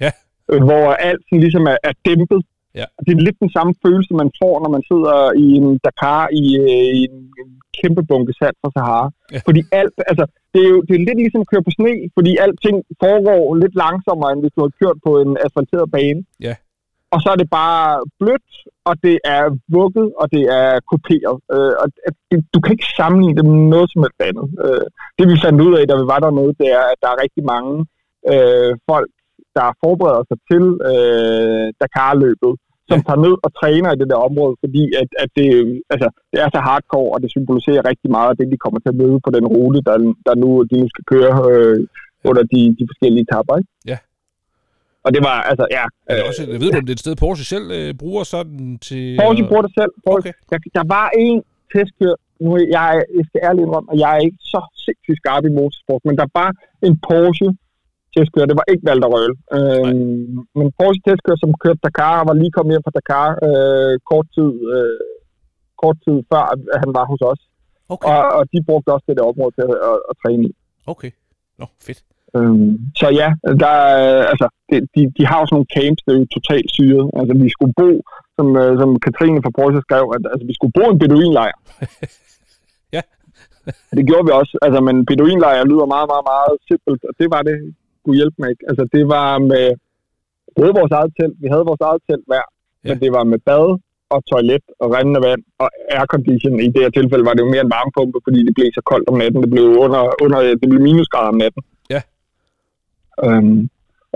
Ja. øh, hvor alt sådan ligesom er, er dæmpet. Ja. Det er lidt den samme følelse, man får, når man sidder i en Dakar i, øh, i en, kæmpe bunke sand fra Sahara. Ja. Fordi alt, altså, det er jo det er lidt ligesom at køre på sne, fordi alting foregår lidt langsommere, end hvis du har kørt på en asfalteret bane. Ja. Og så er det bare blødt, og det er vugget, og det er koperet. Øh, og det, du kan ikke sammenligne det med noget som helst andet. Øh, det vi fandt ud af, da vi var dernede, det er, at der er rigtig mange øh, folk, der forbereder sig til øh, Dakar-løbet, som tager ned og træner i det der område, fordi at, at det, altså, det er så hardcore, og det symboliserer rigtig meget af det, de kommer til at møde på den rute, der, der nu, de nu skal køre øh, under de, de forskellige etapper. Ikke? Ja. Og det var, altså, ja. Er det også, ved du, om det er et sted, Porsche selv øh, bruger sådan til... Porsche bruger det selv. Porsche. Okay. Der, der var en testkør, nu jeg, jeg skal ærligt indrømme, at jeg er ikke så sindssygt skarp i motorsport, men der var en Porsche testkør, det var ikke Valder Røhl, øhm, men Porsche testkør, som kørte Dakar, var lige kommet hjem fra Dakar øh, kort tid, øh, kort tid før, at han var hos os, Okay, og, og de brugte også det der område til at, at, at træne i. okay. Nå, fedt. Øhm, så ja, der, er, altså, det, de, de har jo sådan nogle camps, der er jo totalt syret. Altså, vi skulle bo, som, øh, som Katrine fra Porsche skrev, at altså, vi skulle bo i en beduinlejr. [laughs] Ja. det gjorde vi også. Altså, men beduinlejr lyder meget, meget, meget simpelt, og det var det, kunne hjælpe mig ikke. Altså, det var med både vores eget telt, vi havde vores eget telt hver, ja. men det var med bad og toilet og rendende vand og aircondition. I det her tilfælde var det jo mere en varmepumpe, fordi det blev så koldt om natten. Det blev under, under det blev minusgrader om natten. Ja. Øhm,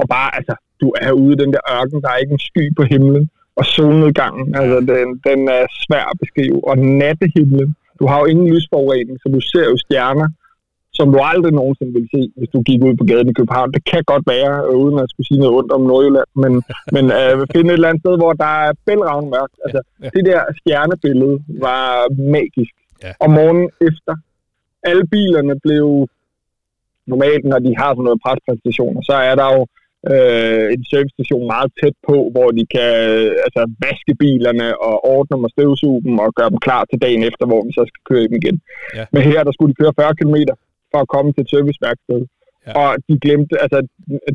og bare, altså, du er ude i den der ørken, der er ikke en sky på himlen, og solnedgangen, altså, den, den er svær at beskrive. Og nattehimlen, du har jo ingen lysforurening, så du ser jo stjerner, som du aldrig nogensinde ville se, hvis du gik ud på gaden i København. Det kan godt være, øh, uden at skulle sige noget ondt om Nordjylland, men, [laughs] men øh, finde et eller andet sted, hvor der er bælragende mørkt. Altså, ja. det der stjernebillede var magisk. Ja. Og morgenen efter, alle bilerne blev normalt, når de har sådan noget prespræstationer, så er der jo øh, en servicestation meget tæt på, hvor de kan øh, altså, vaske bilerne og ordne dem og støvsuge dem og gøre dem klar til dagen efter, hvor vi så skal køre dem igen. Ja. Men her, der skulle de køre 40 km for at komme til et serviceværksted. Ja. Og de glemte, altså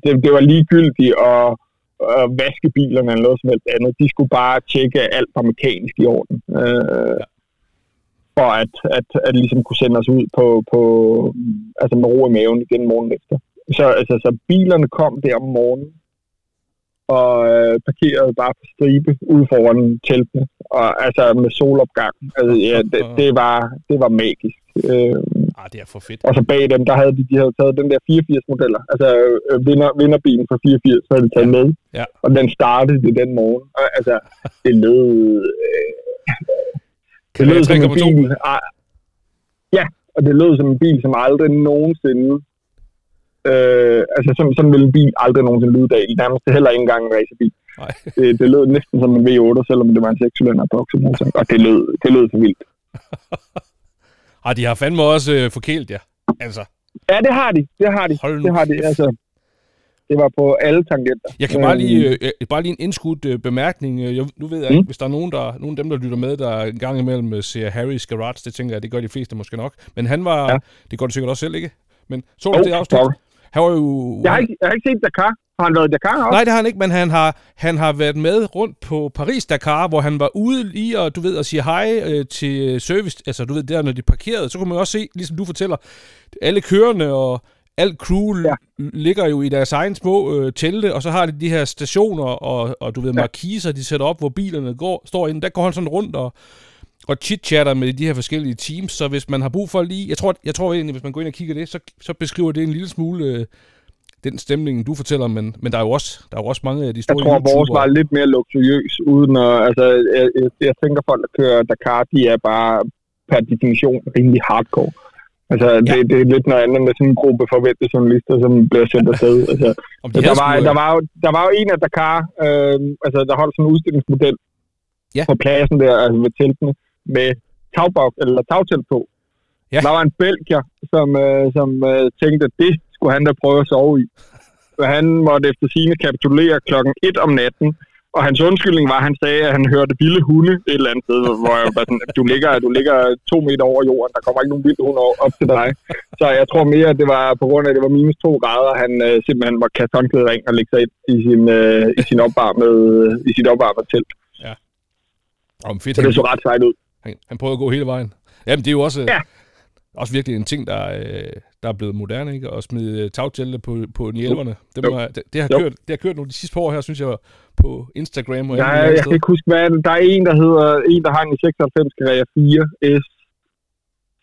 det, det var ligegyldigt at, at vaske bilerne eller noget som helst andet. De skulle bare tjekke, at alt var mekanisk i orden. Øh, Ja. For at, at, at ligesom kunne sende os ud på, på altså med ro i maven igen morgen efter. Så, altså, så bilerne kom der om morgenen, og øh, parkerede bare på stribe ude foran teltene, og altså med solopgang. Altså, ja, det, det, var, det var magisk. Øh, ah, det er for fedt. og så bag dem, der havde de, de havde taget den der 84-modeller, altså øh, vinder, vinderbilen fra 84, så havde de taget med, Ja. og den startede det den morgen. Og, altså, det lød... Øh, det lød som en 3,2? bil... Ah, ja, og det lød som en bil, som aldrig nogensinde... Øh, altså, sådan, sådan ville en bil aldrig nogensinde lyde dag. Nærmest heller ikke engang en racerbil. Nej. Det, det lød næsten som en V8, selvom det var en 6-cylinder boksemotor. Og det lød, det lød for vildt. [laughs] Ah, de har fandme også øh, forkælet, ja. Altså, Ja, det har de. Det har de. Hold nu det har de. Altså, det var på alle tangenter. Jeg kan bare lige, Øhm, øh, øh, bare lige en indskudt øh, bemærkning. Øh, Jeg, nu ved jeg Mm. ikke, hvis der er nogen, der, nogen af dem, der lytter med, der en gang imellem øh, ser Harry's Garage, det tænker jeg, det gør de fleste måske nok. Men han var, ja. Det gør du sikkert også selv, ikke? Men så du Jo, det afsnit? sorry. Han var jo... Jeg har, ikke, jeg har ikke set Dakar. Har han været i Dakar også? Nej, det har han ikke, men han har, han har været med rundt på Paris-Dakar, hvor han var ude lige og, du ved, at sige hej øh, til service, altså du ved, der når de parkerede, så kunne man også se, ligesom du fortæller, alle kørende og alt crew ja. Ligger jo i deres egen små øh, telte, og så har de de her stationer og, og du ved, markiser, de sætter op, hvor bilerne går, står inde. Der går han sådan rundt og, og chit-chatter med de her forskellige teams, så hvis man har brug for lige, jeg tror, jeg tror egentlig, hvis man går ind og kigger det, så, så beskriver det en lille smule øh, den stemning, du fortæller, men, men der er jo også, der er jo også mange af de Jeg store tror, vores var lidt mere luksuriøs, uden at, altså, jeg, jeg, jeg tænker, folk, der kører Dakar, de er bare per definition rimelig hardcore. Altså, ja. det, det er lidt noget andet med sådan en gruppe forventede journalister, som bliver sendt [laughs] afsted. Altså, de der, var, der, var jo, der var jo en af Dakar, øh, altså, der holdt sådan en udstillingsmodel Ja. på pladsen der, altså ved teltene, med tagbok, eller tagtelt på. Ja. Der var en belgier, som, øh, som øh, tænkte, at det skulle han da prøve at sove i. Og han måtte efter sine kapitulere klokken 1 om natten, og hans undskyldning var, at han sagde, at han hørte vilde hunde et eller andet sted, hvor jeg var sådan, du ligger, du ligger to meter over jorden, der kommer ikke nogen vilde hunde op til dig. Så jeg tror mere, at det var på grund af, at det var minus to grader, han øh, simpelthen var kaste håndklæde ring og lægge sig ind i sin, øh, i sin opvarmede, i sit opvarmede telt. om fedt, Så det så ret sejt ud. han, han prøvede at gå hele vejen. Jamen, det er jo også, Ja. også virkelig en ting, der, øh, der er blevet moderne, ikke? At smide øh, tagtelte på, på hjælperne. Dem Jo. har, det, det, har Jo. kørt, det har kørt nogle de sidste par år her, synes jeg, på Instagram og mulige jeg kan ikke huske, hvad er det. Der er en, der hedder, en, der har en i 96 Carrera 4S,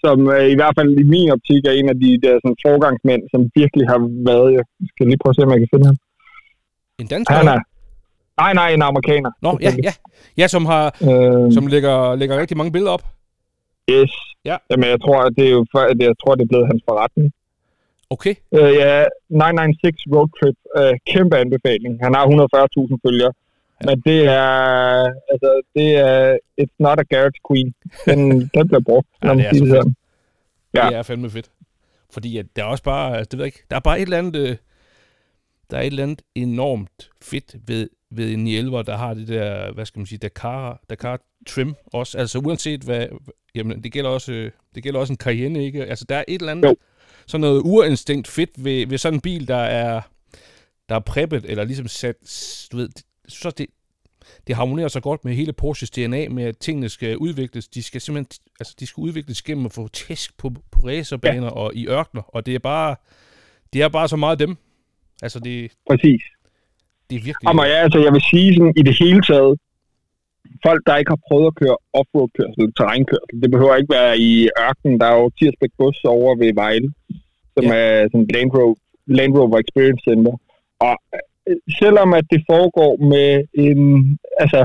som øh, i hvert fald i min optik er en af de der sådan, forgangsmænd, som virkelig har været, jeg skal lige prøve at se, om jeg kan finde ham. En dansker? Han er, nej, nej, en amerikaner. Nå, ja, ja. Ja, som, har, Øh, som lægger, lægger rigtig mange billeder op. yes. Ja. Jamen, jeg tror, det er jo, jeg tror, det er blevet hans forretning. Okay. Øh, ja, 996 Road Trip. Øh, kæmpe anbefaling. Han har 140.000 følgere. Ja. Men det er, altså, det er, it's not a garage queen. Den, [laughs] den bliver brugt, Ja, når det man er siger det sådan. Ja. Det er fandme fedt. Fordi at der er også bare, altså, det ved jeg ikke, der er bare et eller andet, øh, der er et eller andet enormt fedt ved, ved en 911, der har det der, hvad skal man sige, Dakar, Dakar trim også. Altså uanset hvad, jamen det gælder også, øh, det gælder også en Cayenne, ikke? Altså der er et eller andet, Jo. sådan noget urinstinkt fedt ved, ved sådan en bil, der er, der er preppet, eller ligesom sat, du ved, så det, det harmonerer så godt med hele Porsches DNA, med at tingene skal udvikles. De skal simpelthen, altså de skal udvikles gennem at få tæsk på, på racerbaner ja. og i ørkner, og det er bare, det er bare så meget dem. Altså det, Præcis. Det er virkelig... Jamen, ja, altså, jeg vil sige sådan, i det hele taget, folk, der ikke har prøvet at køre offroad-kørsel, terrænkørsel, det behøver ikke være i ørkenen. Der er jo Tirsbæk Bus over ved Vejle, som Ja. er sådan Land Rover, Land Rover Experience Center. Og øh, selvom at det foregår med en, altså,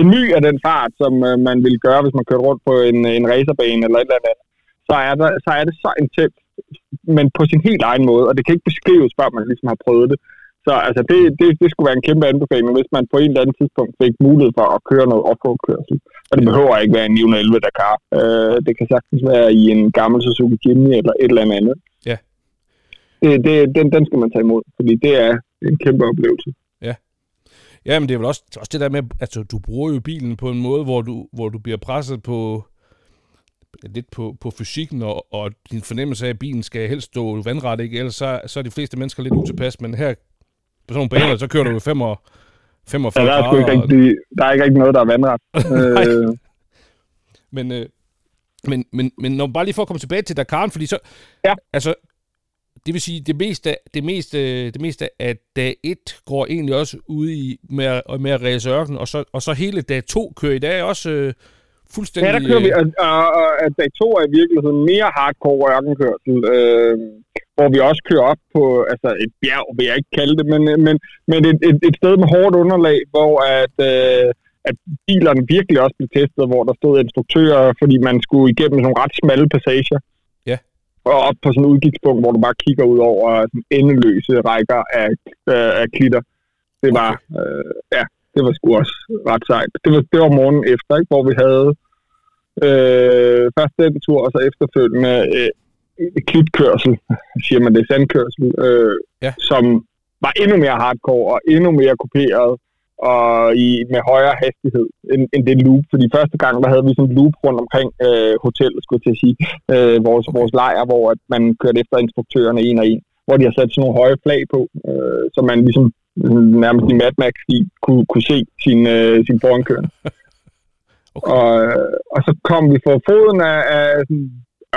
en my af den fart, som øh, man ville gøre, hvis man kørte rundt på en, en racerbane eller et eller andet, så er, der, så er det så intens, men på sin helt egen måde, og det kan ikke beskrives, før man ligesom har prøvet det. Så altså, det, det, det skulle være en kæmpe anbefaling, hvis man på en eller anden tidspunkt fik mulighed for at køre noget offroad-kørsel. Og det behøver ikke være en 911 Dakar. Øh, det kan sagtens være i en gammel Suzuki Jimny eller et eller andet. Ja. Det, det, den, den skal man tage imod, fordi det er en kæmpe oplevelse. Ja, men det er vel også, også det der med, altså du bruger jo bilen på en måde, hvor du, hvor du bliver presset på lidt på, på fysikken, og, og din fornemmelse af, at bilen skal helst stå vandret, ikke? Ellers så, så er de fleste mennesker lidt utilpas, men her sådan nogle baner, så kører du jo 5 og, 45 Ja, der, er ikke grader, og- rigtig, der er ikke rigtig noget, der er vandret. [laughs] Øh, Men, øh, men, men, men når bare lige for at komme tilbage til Dakar, fordi så, Ja. altså, det vil sige, det meste, det meste, det meste af dag 1 går egentlig også ude i med, med at ræse ørken, og så, og så hele dag 2 kører i dag også øh, fuldstændig... Ja, der kører vi, øh, og, og, og dag to er i virkeligheden mere hardcore ørkenkørsel, øh, hvor vi også kører op på altså et bjerg, vil jeg ikke kalde det, men, men, men et, et, et sted med hårdt underlag, hvor at, øh, at bilerne virkelig også blev testet, hvor der stod instruktører, fordi man skulle igennem nogle ret smalle passager. Ja. Og op på sådan et udgangspunkt, hvor du bare kigger ud over sådan endeløse rækker af, af, af klitter. Det var, øh, ja, det var sgu også ret sejt. Det var, det var morgenen efter, ikke? hvor vi havde øh, først den tur, og så efterfølgende øh, klitkørsel, siger man det, sandkørsel, øh, Ja. som var endnu mere hardcore og endnu mere kuperet og i, med højere hastighed end, end det loop. Fordi første gang, der havde vi sådan en loop rundt omkring øh, hotellet, skulle jeg til at sige, øh, vores, vores lejr, hvor at man kørte efter instruktørerne en og en, hvor de har sat sådan nogle høje flag på, øh, så man ligesom nærmest i Mad Max i, kunne, kunne se sin, øh, sin forankørende. [laughs] Okay. Og, øh, og så kom vi fra foden af, af sådan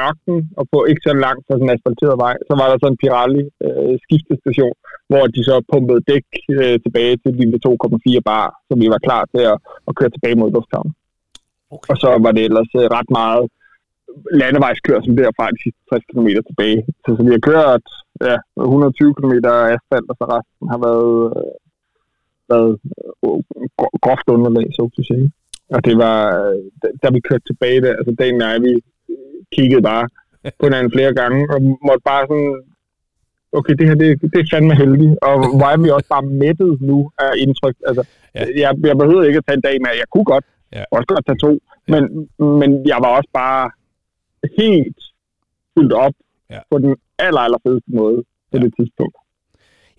ørken, og på ikke så langt fra sådan en asfalteret vej, så var der sådan en Pirelli øh, skiftestation, hvor de så pumpede dæk øh, tilbage til de 2,4 bar, så vi var klar til at, at køre tilbage mod lufthavnen. Okay. Og så var det ellers øh, ret meget landevejskørsel derfra de sidste 60 km tilbage. Så, så vi har kørt ja, 120 km asfalt, og så resten har været, øh, været øh, gro- groft underlag, så at sige. Og det var, øh, da vi kørte tilbage der, altså dagen er vi kiggede bare på hinanden flere gange, og måtte bare sådan, okay, det her, det, det er fandme heldigt, og hvor er vi også bare mættet nu af indtryk. Altså, Ja. jeg, jeg behøvede ikke at tage en dag med, jeg kunne godt, Ja. også godt tage to, men, men jeg var også bare helt fyldt op Ja. på den aller, aller fedeste måde på Ja. det tidspunkt.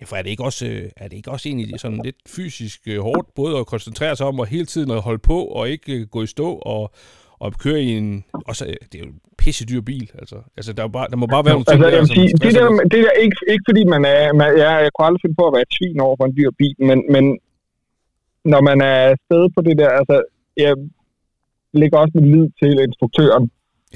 Ja, for er det ikke også, øh, er det ikke også egentlig sådan lidt fysisk øh, hårdt, både at koncentrere sig om at hele tiden at holde på, og ikke øh, gå i stå, og, og køre i en, også, øh, det er jo en pisse dyr bil, altså. Altså, der, er bare, der må bare være nogle ting, Altså, jeg vil som sige, det der, det der ikke, ikke fordi man er, man, jeg, jeg kunne aldrig finde på at være svin over for en dyr bil, men, men når man er afsted på det der, altså, jeg lægger også min lid til instruktøren.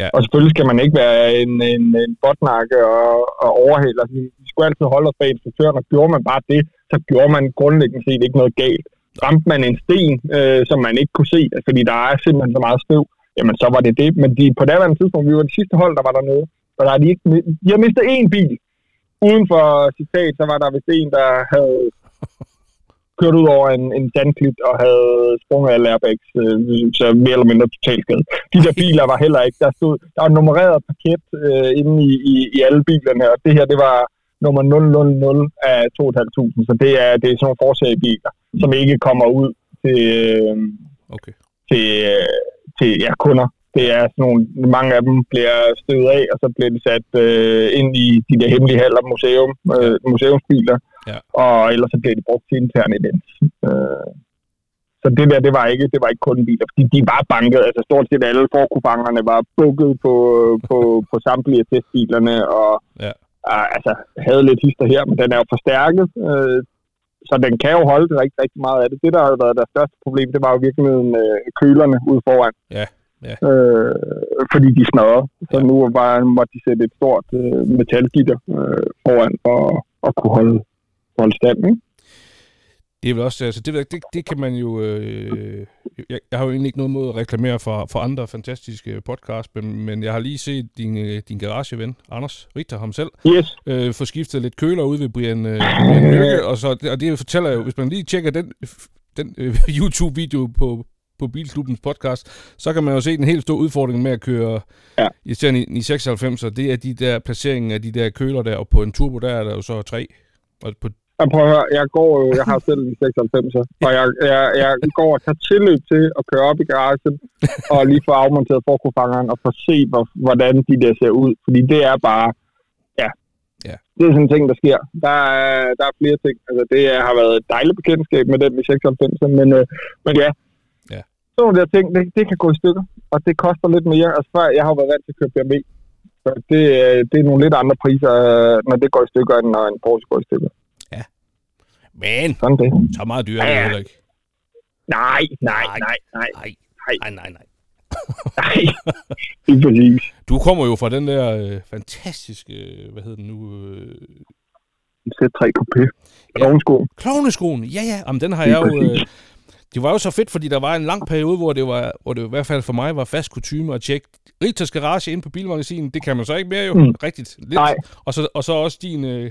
Ja. Og selvfølgelig skal man ikke være en, en, en botnakke og, og overhælde. Altså, vi skulle altid holde os bag instruktøren, og gjorde man bare det, så gjorde man grundlæggende set ikke noget galt. Ramte man en sten, øh, som man ikke kunne se, fordi der er simpelthen så meget støv, jamen så var det det. Men de, på daværende tidspunkt, vi var det sidste hold, der var dernede, og der er de, ikke, de har mistet én bil. Uden for citat, så var der vist en, der havde kørt ud over en, en sandklit og havde sprunget alle airbags, øh, så mere eller mindre totalt skadet. De der biler var heller ikke, der stod, der var nummereret parket øh, inde i, i, i alle bilerne, og det her, det var nummer 000 af 2.500, så det er, det er sådan nogle forsagbiler, som ikke kommer ud til, øh, Okay. til, øh, til ja, kunder. Det er sådan nogle, mange af dem bliver støvet af, og så bliver de sat øh, ind i de der hemmelige haller, museum, øh, museumsbiler, Ja. og ellers så bliver de brugt til interne events. Øh, så det der, det var ikke, det var ikke kun biler, fordi de var banket, altså stort set alle forkupangerne var bukket på, på, på samtlige testbilerne, og Ja. øh, altså havde lidt hister her, men den er jo forstærket, øh, så den kan jo holde rigtig, rigtig meget af det. Det, der havde været deres største problem, det var jo virkelig øh, kølerne ude foran. Ja, ja. Øh, fordi de smadrede. Så Ja. nu var måtte de sætte et stort øh, metalgitter øh, foran for at kunne holde, holde stand. Ikke? Det er vel også, altså det, det, det kan man jo, øh, jeg, jeg har jo egentlig ikke noget mod at reklamere for, for andre fantastiske podcasts, men, men jeg har lige set din, øh, din garageven, Anders Richter, ham selv, Yes. øh, få skiftet lidt køler ud ved Brian, øh, Brian Lykke, og, så, og det fortæller jo, hvis man lige tjekker den, den øh, [laughs] YouTube-video på, på Bilklubbens podcast, så kan man jo se den helt store udfordring med at køre, Ja. især i, i 96, og det er de der placeringen af de der køler der, og på en turbo, der er der jo så tre, og på Jeg prøver at høre, jeg går jo, jeg har selv en 96'er, og jeg, jeg, jeg går og tager tilløb til at køre op i garagen, og lige få afmonteret forkofangeren, og få se, hvor, hvordan de der ser ud. Fordi det er bare, ja, Ja. det er sådan en ting, der sker. Der er, der er flere ting. Altså, det har været et dejligt bekendtskab med den i 96'er, men, øh, men ja, Ja. sådan nogle der ting, det, det kan gå i stykker, og det koster lidt mere. Altså før, jeg har været vant til at køre BMW, så det, øh, det er nogle lidt andre priser, øh, når det går i stykker, end når en Porsche går i stykker. Men, Sådan det. så meget dyre er det Ja, ja. heller ikke. Nej, nej, Nej. nej, nej. Nej, Nej. nej, nej, det er præcis. Du kommer jo fra den der øh, fantastiske, øh, hvad hedder den nu? Øh, Z3 Coupé. Klovneskoen. Klovneskoen, ja ja, Jamen, den har jeg jo... Øh, det var jo så fedt, fordi der var en lang periode, hvor det var, hvor det i hvert fald for mig var fast kutume at tjekke Ritas Garage ind på Bilmagasinet. Det kan man så ikke mere jo. Mm. rigtigt. Lidt. Nej. Og så, og så også din, øh,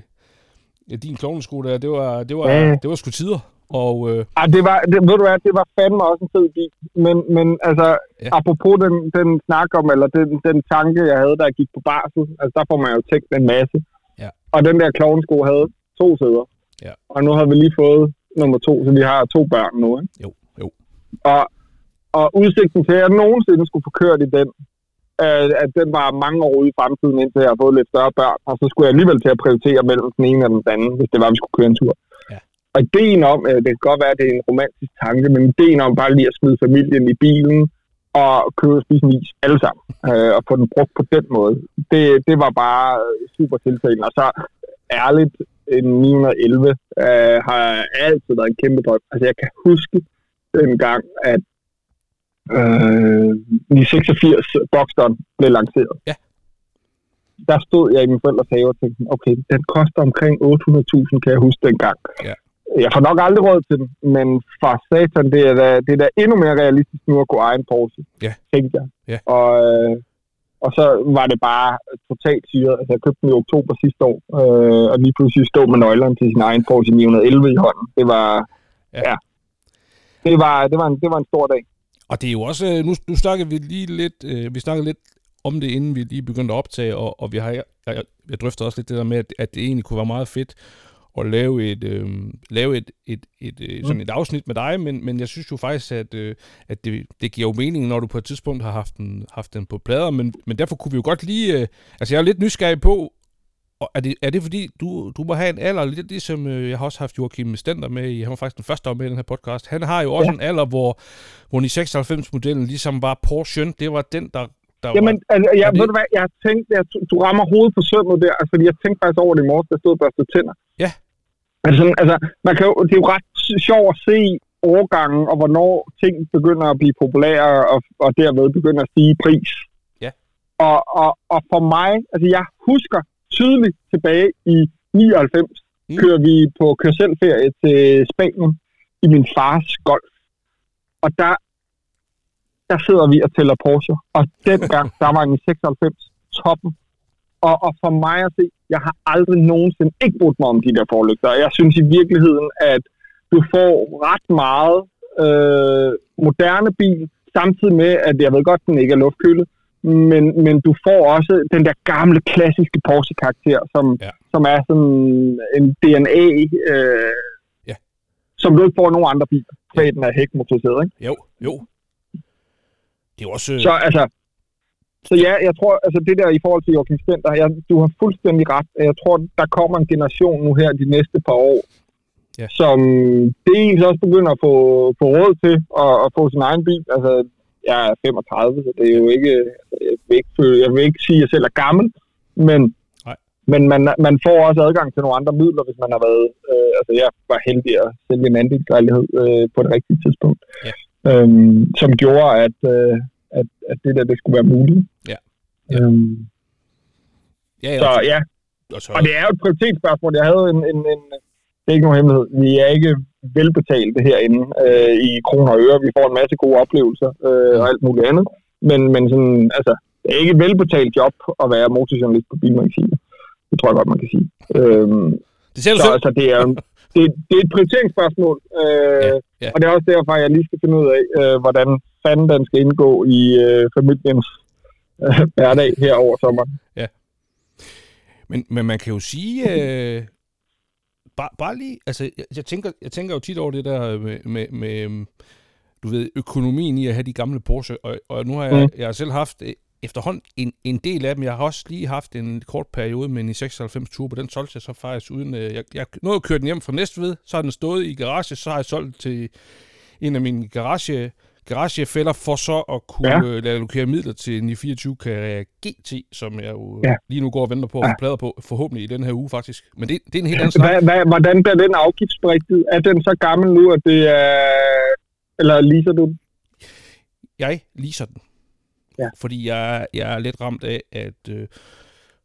ja, din klovnesko der, det var, det var, Ja. det var sgu tider. Og øh, Ah, det var, det, ved du hvad, det var fandme også en fed bil. Men, men altså, Ja. ja. apropos den, den snak om, eller den, den tanke, jeg havde, da jeg gik på barsel, altså der får man jo tænkt en masse. Ja. Og den der klovnesko havde to sæder. Ja. Og nu har vi lige fået nummer to, så vi har to børn nu. Ikke? Jo, jo. Og, og udsigten til, at jeg nogensinde skulle få kørt i den, øh, at den var mange år ude i fremtiden, indtil jeg har fået lidt større børn. Og så skulle jeg alligevel til at prioritere mellem den ene og den anden, hvis det var, at vi skulle køre en tur. Ja. Og ideen om, øh, det kan godt være, at det er en romantisk tanke, men ideen om bare lige at smide familien i bilen og køre og spise en is alle sammen, øh, og få den brugt på den måde, det, det var bare øh, super tiltalende. Og så ærligt, en 911 øh, har altid været en kæmpe drøm. Altså jeg kan huske dengang, at øh, 86 Boxstone blev lanceret. Ja. Der stod jeg i min forældres have og tænkte, okay, den koster omkring 800.000, kan jeg huske dengang. Ja. Jeg får nok aldrig råd til den, men for satan, det er da, det er da endnu mere realistisk nu at gå egen Porsche, Ja. tænkte jeg. Ja. Og, øh, og så var det bare totalt syret. Altså, jeg købte den i oktober sidste år, øh, og lige pludselig stå med nøglerne til sin egen Porsche 911 i hånden. Det var, ja. ja. Det var, det, var en, det var en stor dag. Og det er jo også, øh, nu, nu snakker vi lige lidt, øh, vi snakkede lidt om det, inden vi lige begyndte at optage, og, og vi har, jeg, jeg, jeg drøfter også lidt det der med, at, at det egentlig kunne være meget fedt at lave et, øh, lave et, et, et, et, sådan et afsnit med dig, men, men jeg synes jo faktisk, at, øh, at det, det giver jo mening, når du på et tidspunkt har haft den, haft den på plader, men, men derfor kunne vi jo godt lige, øh, altså jeg er lidt nysgerrig på, og er det, er det fordi, du, du må have en alder, lidt ligesom øh, jeg har også haft Joachim Stender med i, han var faktisk den første, der med i den her podcast, han har jo også ja. en alder, hvor, hvor 96-modellen ligesom var Porsche, det var den, der, der Jamen, var... altså, jeg, det- ved du hvad, jeg tænkte, jeg, du rammer hovedet på sømmet der, altså, fordi jeg tænkte faktisk over det i morges, der stod og børste tænder. Ja. Altså, altså man kan jo, det er jo ret sjovt at se overgangen, og hvornår ting begynder at blive populære, og, og derved begynder at stige i pris. Ja. Og, og, og for mig, altså jeg husker tydeligt tilbage i 99, Mm. kører vi på kørselsferie til Spanien i min fars golf. Og der, der sidder vi og tæller Porsche. Og dengang, [laughs] der var en 96 toppen. Og, og for mig at se, jeg har aldrig nogensinde ikke brugt mig om de der forlygter. Og Jeg synes i virkeligheden, at du får ret meget øh, moderne bil, samtidig med, at jeg ved godt, den ikke er luftkølet, men, men du får også den der gamle, klassiske Porsche-karakter, som, Ja. ja. som er sådan en DNA, øh, Ja. som du ikke får nogen andre biler, så den er hækmotoriseret, ikke? Jo, jo. Det er også... øh, Så altså, så ja, jeg tror, altså det der i forhold til Joachim Stenter, jeg, du har fuldstændig ret. Jeg tror, der kommer en generation nu her de næste par år, Ja. som dels også begynder at få, få råd til at, at få sin egen bil. Altså, jeg er 35, så det er jo ikke, jeg vil ikke, jeg vil ikke sige, at jeg selv er gammel, men, Nej. men man, man får også adgang til nogle andre midler, hvis man har været, øh, altså jeg var heldig at sælge en andelslejlighed øh, på det rigtige tidspunkt, Ja. øhm, som gjorde, at, øh, at, at det der, det skulle være muligt. Ja. Ja. Øhm, ja, ja, så ja, og så, og det er jo et prioritetsspørgsmål. Jeg havde en, en, en det er ikke nogen hemmelighed. Vi er ikke velbetalte herinde øh, i kroner og øre. Vi får en masse gode oplevelser øh, og alt muligt andet. Men, men sådan, altså, det er ikke et velbetalt job at være motorjournalist på Bilmagasinet. Det tror jeg godt, man kan sige. Øhm, det ser du så selv. altså, det er, [laughs] det, det er et prioriteringsspørgsmål. Øh, Ja, ja. Og det er også derfor, jeg lige skal finde ud af, øh, hvordan fanden den skal indgå i øh, familiens øh, hverdag her over sommeren. Men, men man kan jo sige, [laughs] øh, bare, bare lige, altså jeg, jeg, tænker, jeg tænker jo tit over det der med, med, med øhm, du ved, økonomien i at have de gamle Porsche, og, og nu har jeg, Mm. jeg har selv haft øh, efterhånden en, en del af dem. Jeg har også lige haft en kort periode med en 96 tur, på den solgte jeg så faktisk uden, øh, jeg, jeg nåede at køre den hjem fra Næstved, så har den stået i garage, så har jeg solgt til en af mine garage, garagefælder for så at kunne ja. Øh, lade allokere midler til en 24 Carrera GT, som jeg jo ja. Ja. lige nu går og venter på at få Ja. plader på, forhåbentlig i den her uge faktisk. Men det, det er en helt anden snak. Hvad, hvad, hvordan bliver den afgiftsberigtet? Er den så gammel nu, at det er... Eller leaser du den? Jeg leaser den. Ja. Fordi jeg, jeg er lidt ramt af, at øh,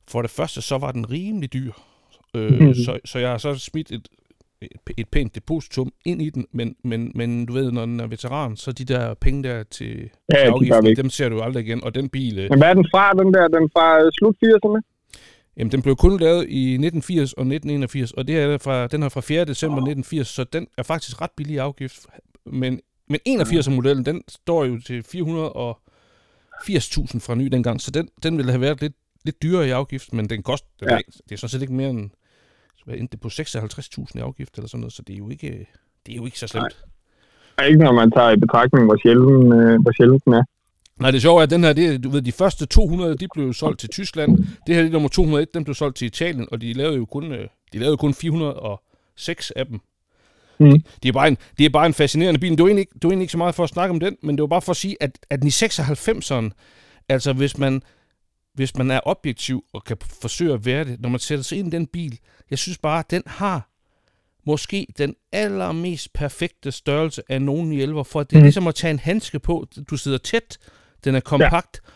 for det første, så var den rimelig dyr. Øh, Mhm. så, så jeg har så smidt et, et, pænt depositum ind i den, men, men, men du ved, når den er veteran, så de der penge der til, Ja, de afgiften, væk. dem ser du aldrig igen. Og den bil, øh, Men hvad er den fra, den der? Den fra øh, slut 80'erne? Jamen, den blev kun lavet i 1980 og 1981, og det er fra, den er fra 4. december 1980, så den er faktisk ret billig afgift. Men, men 81'er-modellen, den står jo til 480.000 fra ny dengang, så den, den ville have været lidt, lidt dyrere i afgift, men den koster, den Ja. det er sådan set ikke mere end, hvad endte det på 56.000 i afgift eller sådan noget, så det er jo ikke, det er jo ikke så slemt. Nej. Ikke når man tager i betragtning, hvor sjældent, øh, hvor sjældent den er. Nej, det sjove er, at den her, det, du ved, de første 200, de blev solgt til Tyskland. Det her, det er nummer 201, den blev solgt til Italien, og de lavede jo kun, øh, de lavede kun 406 af dem. Mm. Det er, bare en, det er bare en fascinerende bil. Det var, egentlig ikke, det var egentlig ikke så meget for at snakke om den, men det var bare for at sige, at, at den i 96'eren, altså hvis man, hvis man er objektiv og kan forsøge at være det, når man sætter sig ind i den bil, jeg synes bare, at den har måske den allermest perfekte størrelse af nogen i elver, for det er Mm. ligesom at tage en handske på. Du sidder tæt, den er kompakt, ja.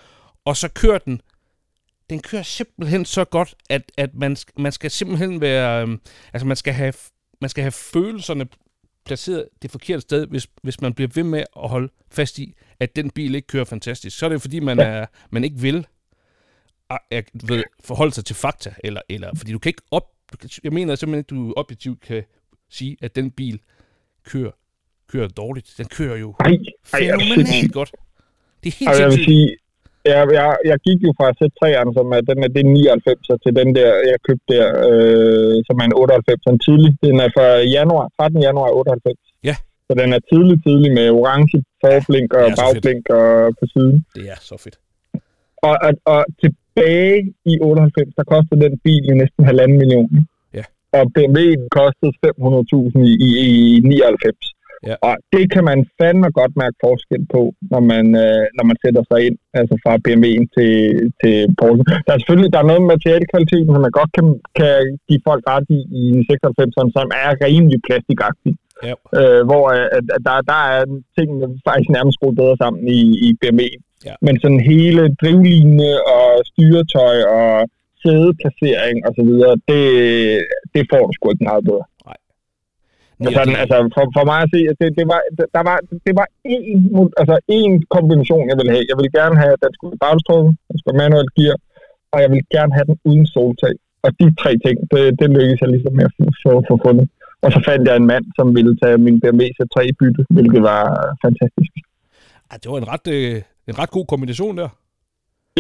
og så kører den, den kører simpelthen så godt, at, at man, man skal simpelthen være, øhm, altså man skal have, man skal have følelserne placeret det forkerte sted, hvis, hvis man bliver ved med at holde fast i, at den bil ikke kører fantastisk. Så er det jo fordi, man, Ja. er, man ikke vil ah, jeg ved, forholde sig til fakta, eller, eller fordi du kan ikke op, jeg mener simpelthen ikke, du objektivt kan sige, at den bil kører, kører dårligt. Den kører jo Ej, ej, fænomenalt godt. Det er helt Og jeg vil sige, jeg, jeg, jeg gik jo fra Z3'eren, som er, den er, det er 99, til den der, jeg købte der, øh, som er en 98, en tidlig. Den er fra januar, 13. januar 98. Ja. Så den er tidlig, tidlig med orange forblink og er bagblink og på siden. Det er så fedt. Og, og, og tilbage i 98, der kostede den bil jo næsten halvanden million. Ja. Og BMW'en kostede 500.000 i, i, i 99. Ja. Og det kan man fandme godt mærke forskel på, når man, øh, når man sætter sig ind, altså fra BMW'en til, til Porsche. Der er selvfølgelig der er noget med materialekvaliteten, som man godt kan, kan give folk ret i i 96'erne, som er rimelig plastikagtig. Ja. Øh, hvor øh, at, at der, der er tingene faktisk nærmest skruet bedre sammen i, i BMW'en. Ja. Men sådan hele drivline og styretøj og sædeplacering og så videre, det, det får du sgu ikke meget bedre. Nej, Sådan, det- altså, for, for mig at se, at det, det, var, der var, det var én, altså én kombination, jeg ville have. Jeg ville gerne have, at den skulle bagstrømme, den skulle manuelt gear, og jeg ville gerne have den uden soltag. Og de tre ting, det, det lykkedes jeg ligesom med at få, fundet. Og så fandt jeg en mand, som ville tage min BMW C3 i bytte, hvilket var fantastisk. Ej, det var en ret, øh, en ret god kombination der.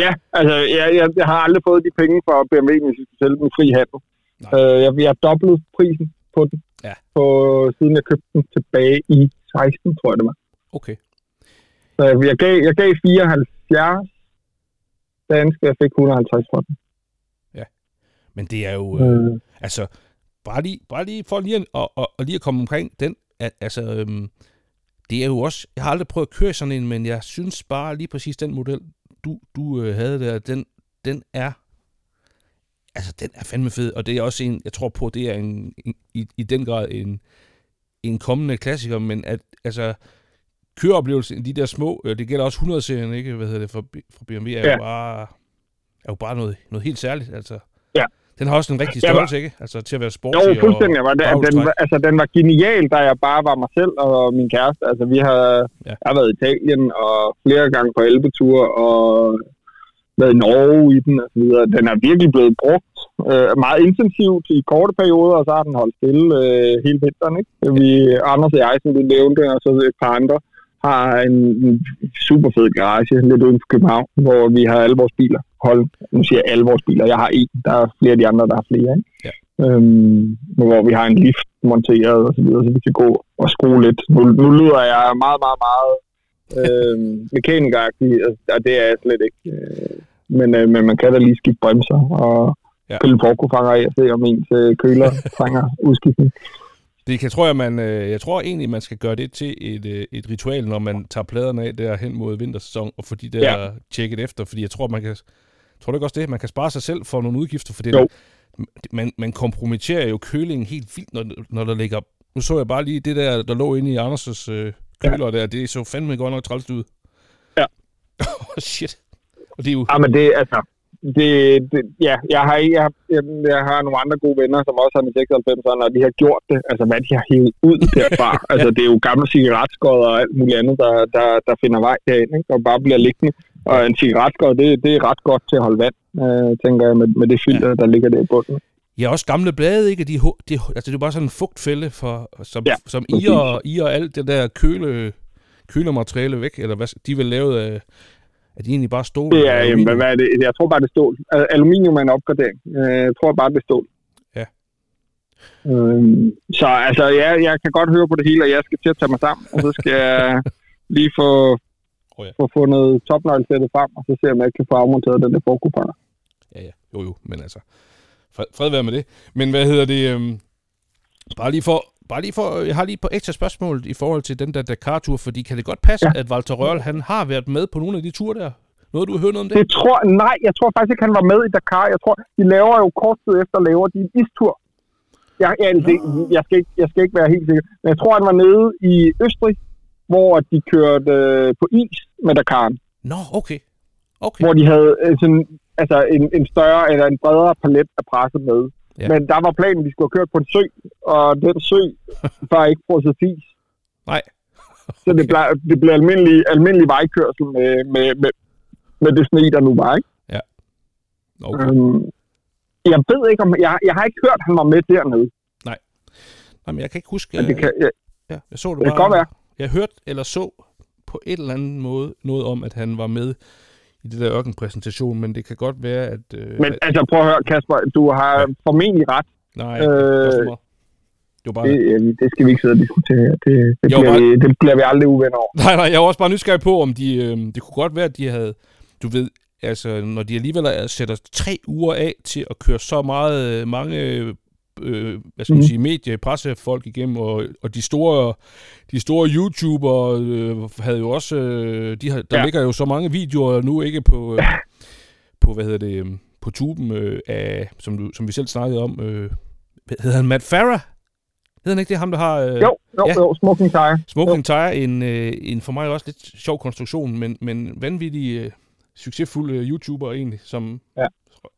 Ja, altså, jeg, jeg, jeg har aldrig fået de penge fra BMW, hvis jeg skulle sælge den fri handel. Øh, jeg, jeg har dobblet prisen på den, Ja. på, siden jeg købte den tilbage i 16, tror jeg det var. Okay. Så jeg, jeg, gav, jeg gav 74 danske, jeg fik 150 for den. Men det er jo... Øh, Øh, Altså, bare lige, bare lige for lige at, og, og, og lige at komme omkring den, at, altså, øhm, det er jo også, jeg har aldrig prøvet at køre sådan en, men jeg synes bare lige præcis den model, du, du øh, havde der, den, den er, altså, den er fandme fed, og det er også en, jeg tror på, det er en, en i, i den grad en, en kommende klassiker, men at, altså, køreoplevelsen de der små, øh, det gælder også 100-serien, ikke, hvad hedder det, for, for BMW, er Ja. jo bare, er jo bare noget, noget helt særligt, altså. Ja. Den har også en rigtig størrelse, ikke? Altså til at være sporty jo, fuldstændig. Var det, den, var- altså, den var genial, da jeg bare var mig selv og min kæreste. Altså, vi har, Ja. ja. jeg har været i Italien og flere gange på elbetur og været i Norge i den og så videre. Den er virkelig blevet brugt øh, meget intensivt i korte perioder, og så har den holdt stille øh, hele vinteren. Ikke? Vi, Anders og jeg, som du nævnte, og så et par andre, har en, en super fed garage lidt uden for København, hvor vi har alle vores biler holdt. Nu siger jeg alle vores biler, jeg har en, der er flere af de andre, der har flere. Ikke? Ja. Øhm, hvor vi har en lift monteret og så videre, så vi kan gå og skrue lidt. Nu, nu lyder jeg meget, meget, meget øhm, [laughs] mekanikeragtig, og det er jeg slet ikke. Øh, men, øh, men man kan da lige skifte bremser og ja. pille forkofanger af og se, om ens øh, køler [laughs] trænger udskiftning. Det kan, tror jeg, man, øh, jeg tror egentlig, man skal gøre det til et, øh, et ritual, når man tager pladerne af der hen mod vintersæson, og få de der ja. Tjekket efter, fordi jeg tror, man kan, tror du ikke også det, man kan spare sig selv for nogle udgifter, for det, man, man kompromitterer jo kølingen helt vildt, når, når der ligger, nu så jeg bare lige det der, der lå inde i Anders' øh, køler ja. der, det så fandme godt nok trælst ud. Ja. [laughs] oh, shit. Og det er jo... Ja, men det, altså, det, det, ja, jeg har, jeg, har, jeg, jeg har nogle andre gode venner, som også har med 96 og de har gjort det, altså hvad de har hævet ud derfra. [laughs] altså det er jo gamle cigaretskåd og alt muligt andet, der, der, der finder vej derind, ikke? og bare bliver liggende. Og en cigaretskåd, det, det er ret godt til at holde vand, øh, tænker jeg, med, med det filter, ja. der ligger der i bunden. Ja, også gamle blade, ikke? De, de, altså, det er bare sådan en fugtfælde, for, som, ja, som I, og, I og alt det der køle, kølemateriale væk, eller hvad, de vel lavet af, er de egentlig bare stål? Er, jamen, hvad er det? Jeg tror bare, det er stål. Aluminium er en opgradering. Øh, jeg tror bare, det er stål. Ja. Øhm, så altså, ja, jeg kan godt høre på det hele, og jeg skal til at tage mig sammen, og så skal jeg [laughs] lige få, oh, ja. få fundet topnøglesættet frem, og så ser jeg, om jeg kan få afmonteret den der forkupakker. Ja, ja. Jo, jo, men altså, fred, fred være med det. Men hvad hedder det? Øhm, bare lige for, bare lige for, jeg har lige på ekstra spørgsmål i forhold til den der Dakar-tur, fordi kan det godt passe, ja. at Walter Røhl, han har været med på nogle af de ture der? Noget, du har hørt noget om det? det tror, nej, jeg tror faktisk ikke, han var med i Dakar. Jeg tror, de laver jo kort tid efter, laver de en istur. Jeg, jeg, det, jeg, skal ikke, jeg skal ikke være helt sikker. Men jeg tror, han var nede i Østrig, hvor de kørte øh, på is med Dakar. Nå, okay. okay. Hvor de havde øh, sådan, altså en, en større eller en bredere palet af presse med. Ja. Men der var planen, at vi skulle have kørt på en sø, og den sø [laughs] var ikke frosset fis. Nej. Okay. Så det blev, det blev almindelig, almindelig vejkørsel med, med, med, med det sne, der nu var, ikke? Ja. Okay. Øhm, jeg ved ikke, om... Jeg, jeg har ikke hørt, at han var med dernede. Nej. Nej, men jeg kan ikke huske... Men det kan, jeg, ja, jeg så det, det bare, kan godt være. Jeg hørte eller så på et eller andet måde noget om, at han var med i det der ørkenpræsentation, men det kan godt være, at... Øh, men altså, prøv at høre, Kasper, du har ja. formentlig ret. Nej, øh, det, det, bare... det, det skal vi ikke sidde og diskutere. Det, det, bliver, bare... vi, det bliver vi aldrig uvenner over. Nej, nej, jeg var også bare nysgerrig på, om de... Øh, det kunne godt være, at de havde... Du ved, altså, når de alligevel sætter tre uger af til at køre så meget, mange øh, hvad skal man mm. sige, medie, pressefolk igennem, og, og de store, de store YouTuber øh, havde jo også, øh, de har, der ja. ligger jo så mange videoer nu, ikke på, øh, på hvad hedder det, på tuben øh, af, som, du, som vi selv snakkede om, øh, hedder han Matt Farah? Hedder han ikke det, ham der har... Øh, jo, jo, ja, jo, Smoking Tire. Smoking Tire, en, øh, en for mig også lidt sjov konstruktion, men, men vanvittig øh, succesfuld øh, YouTuber egentlig, som ja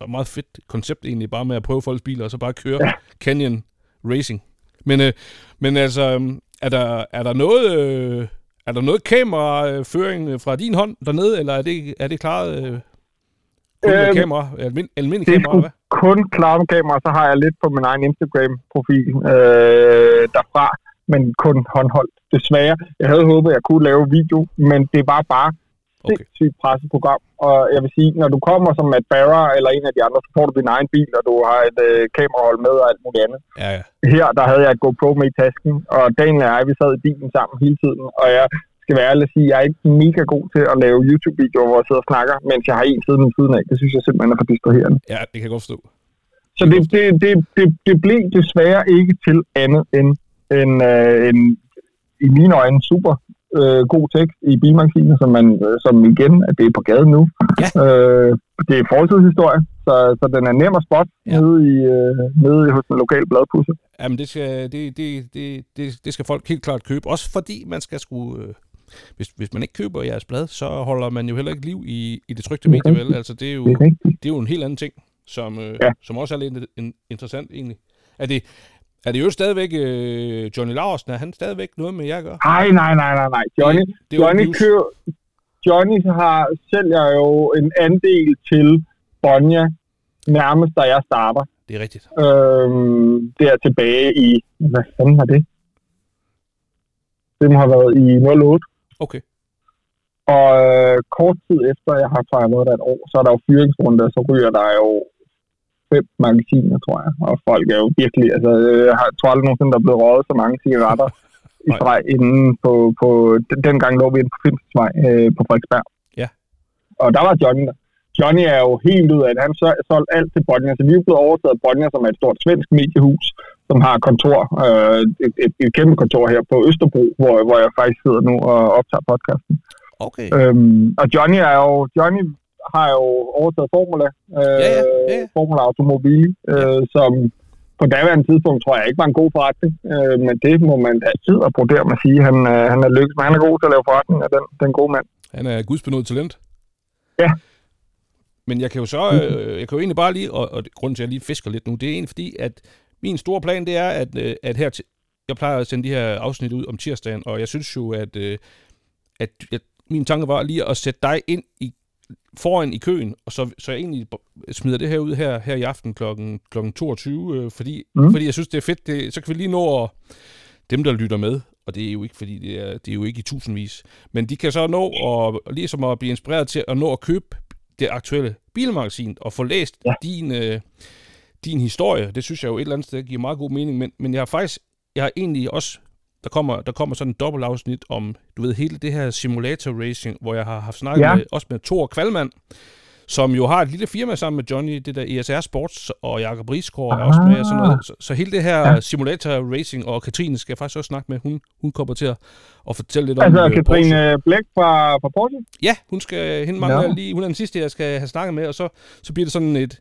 meget fedt koncept egentlig, bare med at prøve folks biler, og så bare køre ja. Canyon Racing. Men, øh, men altså, øhm, er der, er der noget... Øh, er der noget kameraføring fra din hånd dernede, eller er det, er det klaret øh, kun øhm, kamera, almin, almindelig det kamera, hvad? kun klaret med kamera, så har jeg lidt på min egen Instagram-profil øh, derfra, men kun håndholdt. Desværre, jeg havde håbet, at jeg kunne lave video, men det var bare okay. sindssygt presseprogram. Og jeg vil sige, når du kommer som Matt Barra eller en af de andre, så får du din egen bil, og du har et øh, kamerahold med og alt muligt andet. Ja, ja. Her, der havde jeg et GoPro med i tasken, og Daniel og jeg, vi sad i bilen sammen hele tiden, og jeg skal være ærlig at sige, jeg er ikke mega god til at lave YouTube-videoer, hvor jeg sidder og snakker, mens jeg har en side ved siden af. Det synes jeg simpelthen er for distraherende. Ja, det kan jeg godt forstå. Så det, det, det, det, det blev desværre ikke til andet end en, øh, en i mine øjne super øh, god tekst i bilmagasinet, som, man, øh, som igen, at det er på gaden nu. Ja. Øh, det er fortidshistorie, så, så den er nem at spot ja. nede, i, øh, nede hos en lokal bladpusser. Jamen, det skal, det, det, det, det, det skal folk helt klart købe. Også fordi man skal skrue... Øh, hvis, hvis man ikke køber jeres blad, så holder man jo heller ikke liv i, i det trygte medie, vel? Altså, det er, jo, det, er det er jo en helt anden ting, som, øh, ja. som også er lidt interessant egentlig. Er det, er det jo stadigvæk øh, Johnny Larsen? Er han stadigvæk noget med jer at gøre? Nej, nej, nej, nej, nej. Johnny, det, det Johnny, kører, Johnny har, sælger jo en andel til Bonja, nærmest da jeg starter. Det er rigtigt. Øhm, der tilbage i, hvad fanden var det? Det have været i 08. Okay. Og øh, kort tid efter, jeg har fejret der et år, så er der jo fyringsrunde, så ryger der jo fem magasiner, tror jeg. Og folk er jo virkelig, altså, jeg har, tror aldrig nogensinde, der er blevet røget så mange cigaretter i streg inden på, på den, dengang lå vi inde på Filmsvej øh, på Frederiksberg. Ja. Og der var Johnny der. Johnny er jo helt ud af det. Han solgte alt til Bonnier, så vi er blevet overtaget af Bonnier, som er et stort svensk mediehus, som har kontor, øh, et, et, et, kæmpe kontor her på Østerbro, hvor, hvor jeg faktisk sidder nu og optager podcasten. Okay. Øhm, og Johnny er jo, Johnny har jo overtaget Formula, øh, ja, ja, ja. Formula Automobil, øh, som på daværende tidspunkt tror jeg ikke var en god forretning, øh, men det må man altid applaudere med at sige. Han, øh, han er lykkes, men han er god til at lave forretning af den, den gode mand. Han er gudsbenået talent. Ja. Men jeg kan jo så, øh, jeg kan jo egentlig bare lige, og, og grunden til, at jeg lige fisker lidt nu, det er egentlig fordi, at min store plan, det er, at, øh, at her til, jeg plejer at sende de her afsnit ud om tirsdagen, og jeg synes jo, at, øh, at, at min tanke var lige at sætte dig ind i foran i køen, og så, så jeg egentlig smider det her ud her, her i aften klokken, klokken 22, øh, fordi, mm. fordi jeg synes, det er fedt. Det, så kan vi lige nå at, dem, der lytter med, og det er jo ikke, fordi det er, det er jo ikke i tusindvis, men de kan så nå at, ligesom at blive inspireret til at nå at købe det aktuelle bilmagasin og få læst ja. din, øh, din historie. Det synes jeg jo et eller andet sted giver meget god mening, men, men jeg har faktisk, jeg har egentlig også der kommer, der kommer sådan en dobbelt afsnit om, du ved, hele det her simulator racing, hvor jeg har haft snakket ja. med, også med Thor Kvalmand, som jo har et lille firma sammen med Johnny, det der ESR Sports, og Jakob Rigsgaard er også med, og sådan noget. Så, så hele det her ja. simulator racing, og Katrine skal jeg faktisk også snakke med, hun, hun kommer til at, at fortælle lidt altså, om Altså Katrine Blæk fra, fra Porsche? Ja, hun skal, hende mangler ja. lige, hun er den sidste, jeg skal have snakket med, og så, så bliver det sådan et,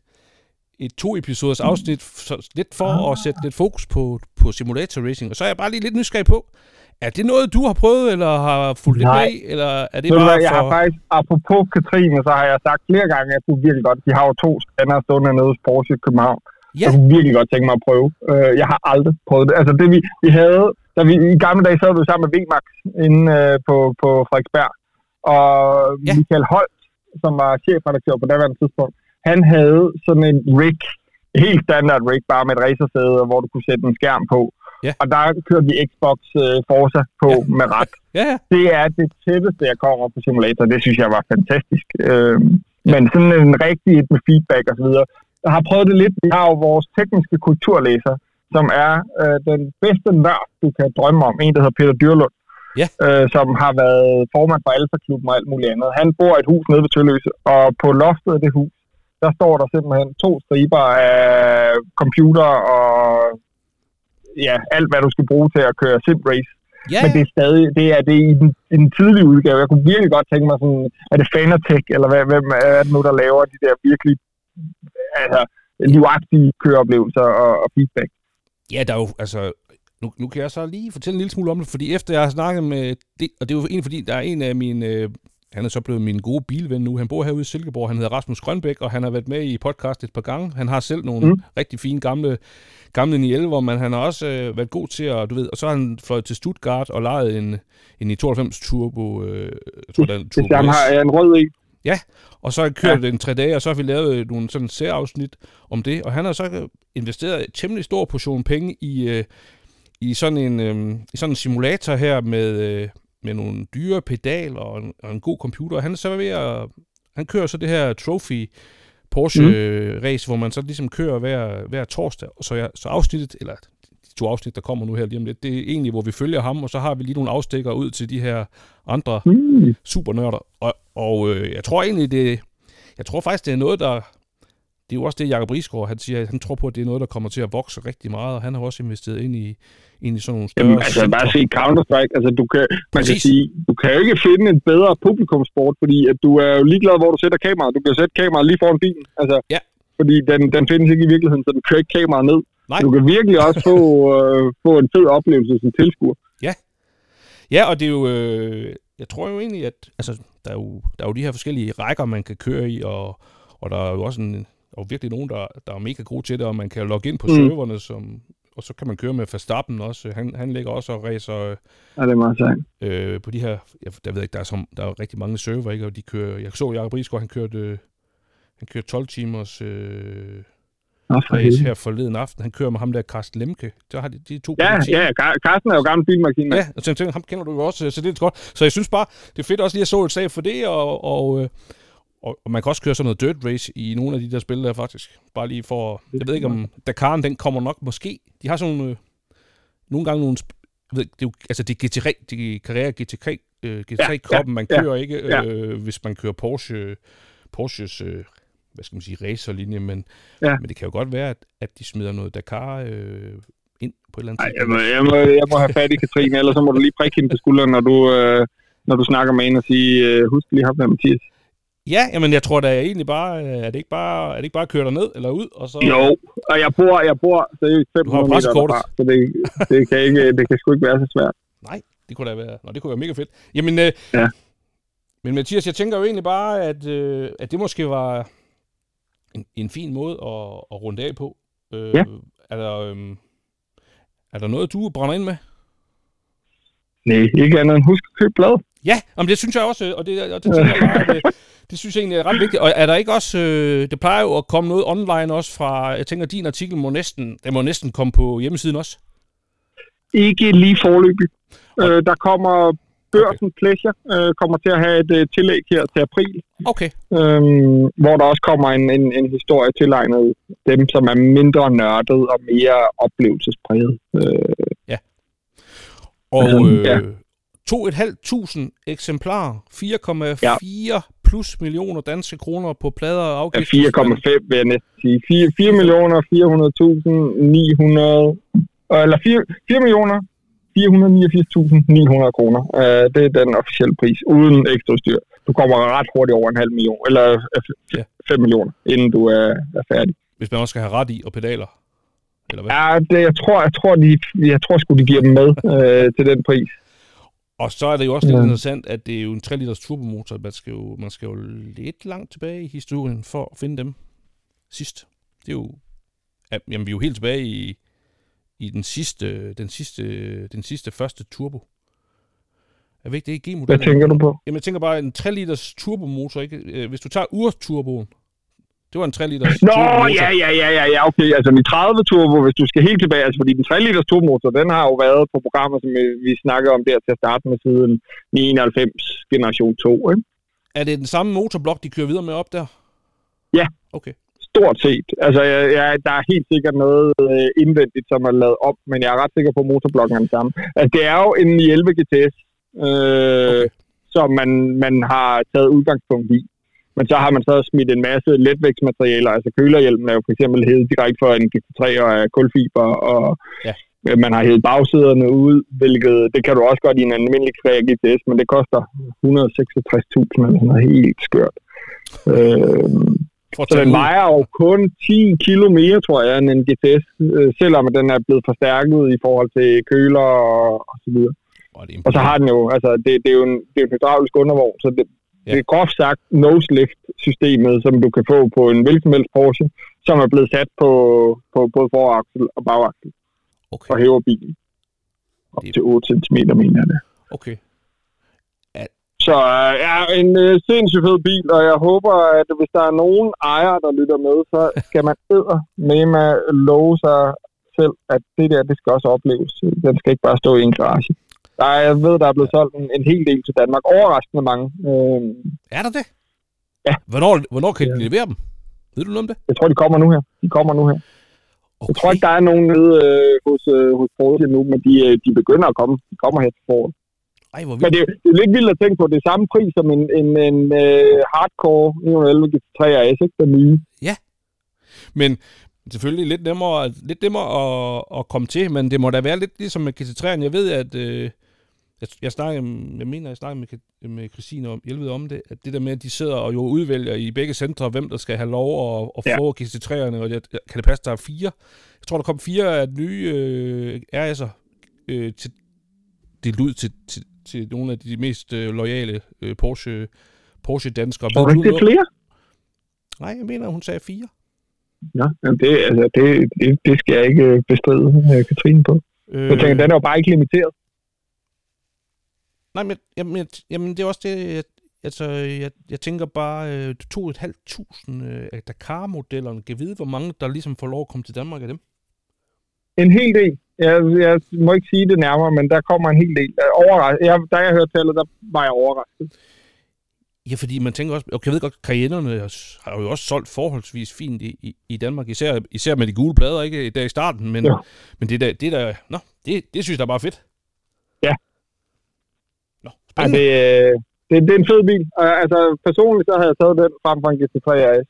et to-episoders afsnit, så lidt for ah. at sætte lidt fokus på, på simulator racing. Og så er jeg bare lige lidt nysgerrig på, er det noget, du har prøvet, eller har fulgt lidt med, eller er det bare Jeg for... har faktisk, apropos Katrine, så har jeg sagt flere gange, at jeg kunne virkelig godt, de har jo to scanner stående nede hos Porsche i København. Ja. Jeg kunne virkelig godt tænke mig at prøve. Øh, jeg har aldrig prøvet det. Altså det vi, vi havde, da vi i gamle dage sad vi sammen med VMAX inde øh, på, på Frederiksberg, og ja. Michael Holt, som var chefredaktør på daværende tidspunkt, han havde sådan en rig, helt standard rig, bare med et racersæde, hvor du kunne sætte en skærm på. Ja. Og der kørte vi Xbox uh, Forza på ja. med ret. [laughs] ja, ja. Det er det tætteste, jeg kommer på simulator. Det synes jeg var fantastisk. Uh, ja. Men sådan en rigtig med feedback og så videre. Jeg har prøvet det lidt. Vi har jo vores tekniske kulturlæser, som er uh, den bedste nørd, du kan drømme om. En, der hedder Peter Dyrlund. Ja. Uh, som har været formand for Alfa-klubben og alt muligt andet. Han bor i et hus nede ved Tølløse, og på loftet af det hus, der står der simpelthen to striber af computer og ja, alt, hvad du skal bruge til at køre sim race. Ja, Men det er stadig, det er det i den, i den tidlige udgave. Jeg kunne virkelig godt tænke mig sådan, er det Fanatec, eller hvad, hvem er det nu, der laver de der virkelig altså, livagtige køreoplevelser og, og feedback? Ja, der er jo, altså, nu, nu kan jeg så lige fortælle en lille smule om det, fordi efter jeg har snakket med, det, og det er jo egentlig fordi, der er en af mine øh, han er så blevet min gode bilven nu. Han bor herude i Silkeborg. Han hedder Rasmus Grønbæk, og han har været med i podcast et par gange. Han har selv nogle mm. rigtig fine gamle, gamle 911, men han har også øh, været god til at, du ved, og så har han fløjet til Stuttgart og lejet en, en i 92 Turbo, øh, jeg tror, den Turbo Det har en rød i. Ja, og så har jeg kørt ja. en tre dage, og så har vi lavet nogle sådan særafsnit om det, og han har så investeret en temmelig stor portion penge i, øh, i sådan en, øh, i sådan en simulator her med, øh, med nogle dyre pedaler og en, og en god computer. Og han er så ved at... Han kører så det her trophy Porsche mm. race, hvor man så ligesom kører hver, hver torsdag. Og så, ja, så afsnittet, eller de to afsnit, der kommer nu her lige om lidt, det er egentlig, hvor vi følger ham, og så har vi lige nogle afstikker ud til de her andre mm. supernørder. Og, og øh, jeg tror egentlig, det, jeg tror faktisk, det er noget, der det er jo også det, Jacob Rigsgaard, han siger, at han tror på, at det er noget, der kommer til at vokse rigtig meget, og han har også investeret ind i, ind i sådan nogle større... Jamen, altså bare se Counter-Strike, altså du kan, man kan sige, du kan jo ikke finde en bedre publikumsport, fordi at du er jo ligeglad, hvor du sætter kameraet. Du kan sætte kameraet lige foran bilen, altså, ja. fordi den, den findes ikke i virkeligheden, så du kan ikke kameraet ned. Nej. Du kan virkelig også få, øh, få en fed oplevelse som tilskuer. Ja. Ja, og det er jo... Øh, jeg tror jo egentlig, at altså, der, er jo, der er jo de her forskellige rækker, man kan køre i, og, og der er jo også en, og virkelig nogen, der, der er mega gode til det, og man kan logge ind på mm. serverne, som, og så kan man køre med Verstappen også. Han, han ligger også og racer ja, det er meget sejt. Øh, på de her, jeg, der ved ikke, der er, som, der er rigtig mange server, ikke? og de kører, jeg så Jacob Riesgaard, han kørte, han kørte 12 timers øh, race her forleden aften. Han kører med ham der, Carsten Lemke. Der har de, de to Ja, ja, Carsten er jo gammel bilmaskine. Ja, og så tænker, ham kender du jo også, så det er godt. Så jeg synes bare, det er fedt også lige at så et sag for det, og, og øh, og, og man kan også køre sådan noget dirt race i nogle af de der spil der faktisk. Bare lige for... Jeg ved ikke om... Dakar, den kommer nok måske... De har sådan nogle... Øh, nogle gange nogle... Jeg ved, det er jo, altså det er GT3, de Carrera GT3, øh, GT3-kroppen, ja, man kører ikke, øh, hvis man kører Porsche, Porsches, øh, hvad skal man sige, racerlinje, men, ja. men det kan jo godt være, at, at de smider noget Dakar øh, ind på et eller andet Ej, jeg, må, jeg, må, jeg må have fat i Katrine, ellers så må du lige prikke hende på skulderen, når du, øh, når du snakker med hende og sige, øh, husk lige ham med Mathias. Ja, jamen jeg tror da egentlig bare, er det ikke bare, er det ikke bare at køre ned eller ud? Og så... Jo, og jeg bor, jeg bor seriøst 500 meter derfra, så det, det, kan ikke, det kan sgu ikke være så svært. Nej, det kunne da være, nå, det kunne være mega fedt. Jamen, øh, ja. men Mathias, jeg tænker jo egentlig bare, at, øh, at det måske var, en, en fin måde at, at runde af på. Øh, Ja. Er der, øh, er der noget, du brænder ind med? Nej, ikke andet end husk at købe blad. Ja, jamen det synes jeg også, og det, og det, tænker jeg bare, det, det synes jeg egentlig er ret vigtigt. Og er der ikke også, øh, det plejer jo at komme noget online også fra, jeg tænker, din artikel må næsten, den må næsten komme på hjemmesiden også. Ikke lige forløbig. Øh, der kommer Børsen okay. Pleasure, øh, kommer til at have et øh, tillæg her til april, Okay, øh, hvor der også kommer en, en, en historie tilegnet dem, som er mindre nørdet og mere oplevelsespræget. Øh, og Øhm, øh, ja. 2.500 eksemplarer, 4,4 plus millioner danske kroner på plader og Ja, afgifter. 4,5 vil jeg næsten sige. 4, 4 millioner 400.000 900... Eller 4, 4 millioner 489.900 kroner. Uh, det er den officielle pris, uden ekstra styr. Du kommer ret hurtigt over en halv million, eller Ja. 5 millioner, inden du er, er færdig. Hvis man også skal have ret i og pedaler. Eller hvad? Ja, det, jeg tror, jeg tror, de, jeg tror sgu, de giver dem med uh, [laughs] til den pris. Og så er det jo også lidt Ja. interessant, at det er jo en 3 liters turbomotor. Man skal, jo, man skal jo lidt langt tilbage i historien for at finde dem sidst. Det er jo... ja, Jamen, vi er jo helt tilbage i, i den sidste, den sidste, den sidste første turbo. Jeg ved ikke, det er Hvad G-modellen. tænker du på? Jamen, jeg tænker bare, en 3 liters turbomotor, ikke? Øh, Hvis du tager urturboen, det var en 3 liters Nå, ja, ja, ja, ja, ja, okay. Altså min 30 turbo, hvis du skal helt tilbage, altså fordi den 3 liters turbomotor, den har jo været på programmer, som vi, snakker om der til at starte med siden 99 generation 2, ikke? Er det den samme motorblok, de kører videre med op der? Ja. Okay. Stort set. Altså, jeg, jeg, der er helt sikkert noget øh, indvendigt, som er lavet op, men jeg er ret sikker på, at motorblokken er den samme. Altså, det er jo en 11 GTS, øh, okay. som man, man har taget udgangspunkt i. Men så har man så smidt en masse letvægtsmaterialer, altså kølerhjelmen er jo for eksempel hævet direkte fra en GT3 og er kulfiber, og Ja. øh, man har hævet bagsæderne ud, hvilket det kan du også godt i en almindelig 3 GTS, men det koster 166.000 eller sådan noget helt skørt. Øh, For så den vejer jo kun 10 kilo mere, tror jeg, end en GTS, øh, selvom den er blevet forstærket i forhold til køler og, og så videre. Er Og så har den jo, altså det, det er jo en, det er jo en hydraulisk undervogn, så det, Ja. det er groft sagt nose-lift-systemet, som du kan få på en hvilken som helst Porsche, som er blevet sat på, på både foraksel og bagaksel Okay. og hæver bilen op Det- til 8 cm, mener jeg det. okay. Så øh, ja, en øh, sindssygt fed bil, og jeg håber, at hvis der er nogen ejere, der lytter med, så skal man æder med med love sig selv, at det der, det skal også opleves. Den skal ikke bare stå i en garage. Der er, jeg ved, der er blevet solgt en, en hel del til Danmark. Overraskende mange. Øh, Er der det? Ja. Hvornår, hvornår kan de Ja. levere dem? Ved du noget om det? jeg tror, de kommer nu her. De kommer nu her. Okay. Jeg tror ikke, der er nogen nede øh, hos, øh, hos Porsche nu, men de, øh, de begynder at komme. De kommer her til foråret. Ej, hvor Men vildt. det, er- det er lidt vildt at tænke på. Det er samme pris som en, en, en uh, hardcore 911 GT3 RS, ikke? Den nye. Men selvfølgelig lidt nemmere, lidt nemmere at, at komme til, men det må da være lidt ligesom med GT3'eren. Jeg ved, at øh, jeg, jeg, snakker, jeg mener, jeg snakker med, med Christine om, Hjelved om det, at det der med, at de sidder og jo udvælger i begge centre, hvem der skal have lov at, at Ja. få GT3'erne, og jeg, kan det passe, der er fire? Jeg tror, der kom fire af nye øh, RS'er øh, til, delt ud til, til, til nogle af de mest øh, lojale øh, Porsche, Porsche-danskere. Og Ved du ikke det noget- flere? Nej, jeg mener, hun sagde fire. Ja, jamen det, altså, det, det, det skal jeg ikke øh, bestride øh, Katrine på. Øh, Jeg tænker, den er jo bare ikke limiteret. Nej, men jamen, jeg, jamen, det er også det, jeg, altså, jeg, jeg tænker bare, øh, 2.500 øh, Dakar-modellerne, kan vide, hvor mange, der ligesom får lov at komme til Danmark af dem? En hel del. Jeg, jeg må ikke sige det nærmere, men der kommer en hel del. Overras- jeg, da jeg hørte tallet, der var jeg overrasket. Ja, fordi man tænker også, og jeg ved godt, Cayenne'erne har jo også solgt forholdsvis fint i, i, i Danmark, især, især med de gule plader, ikke, der i starten, men, Jo. men det der, det der, nå, det, det synes jeg bare er fedt. Ja. Ej, det, øh, det, det er en fed bil. Altså, personligt så havde jeg taget den frem for en GT3 RS.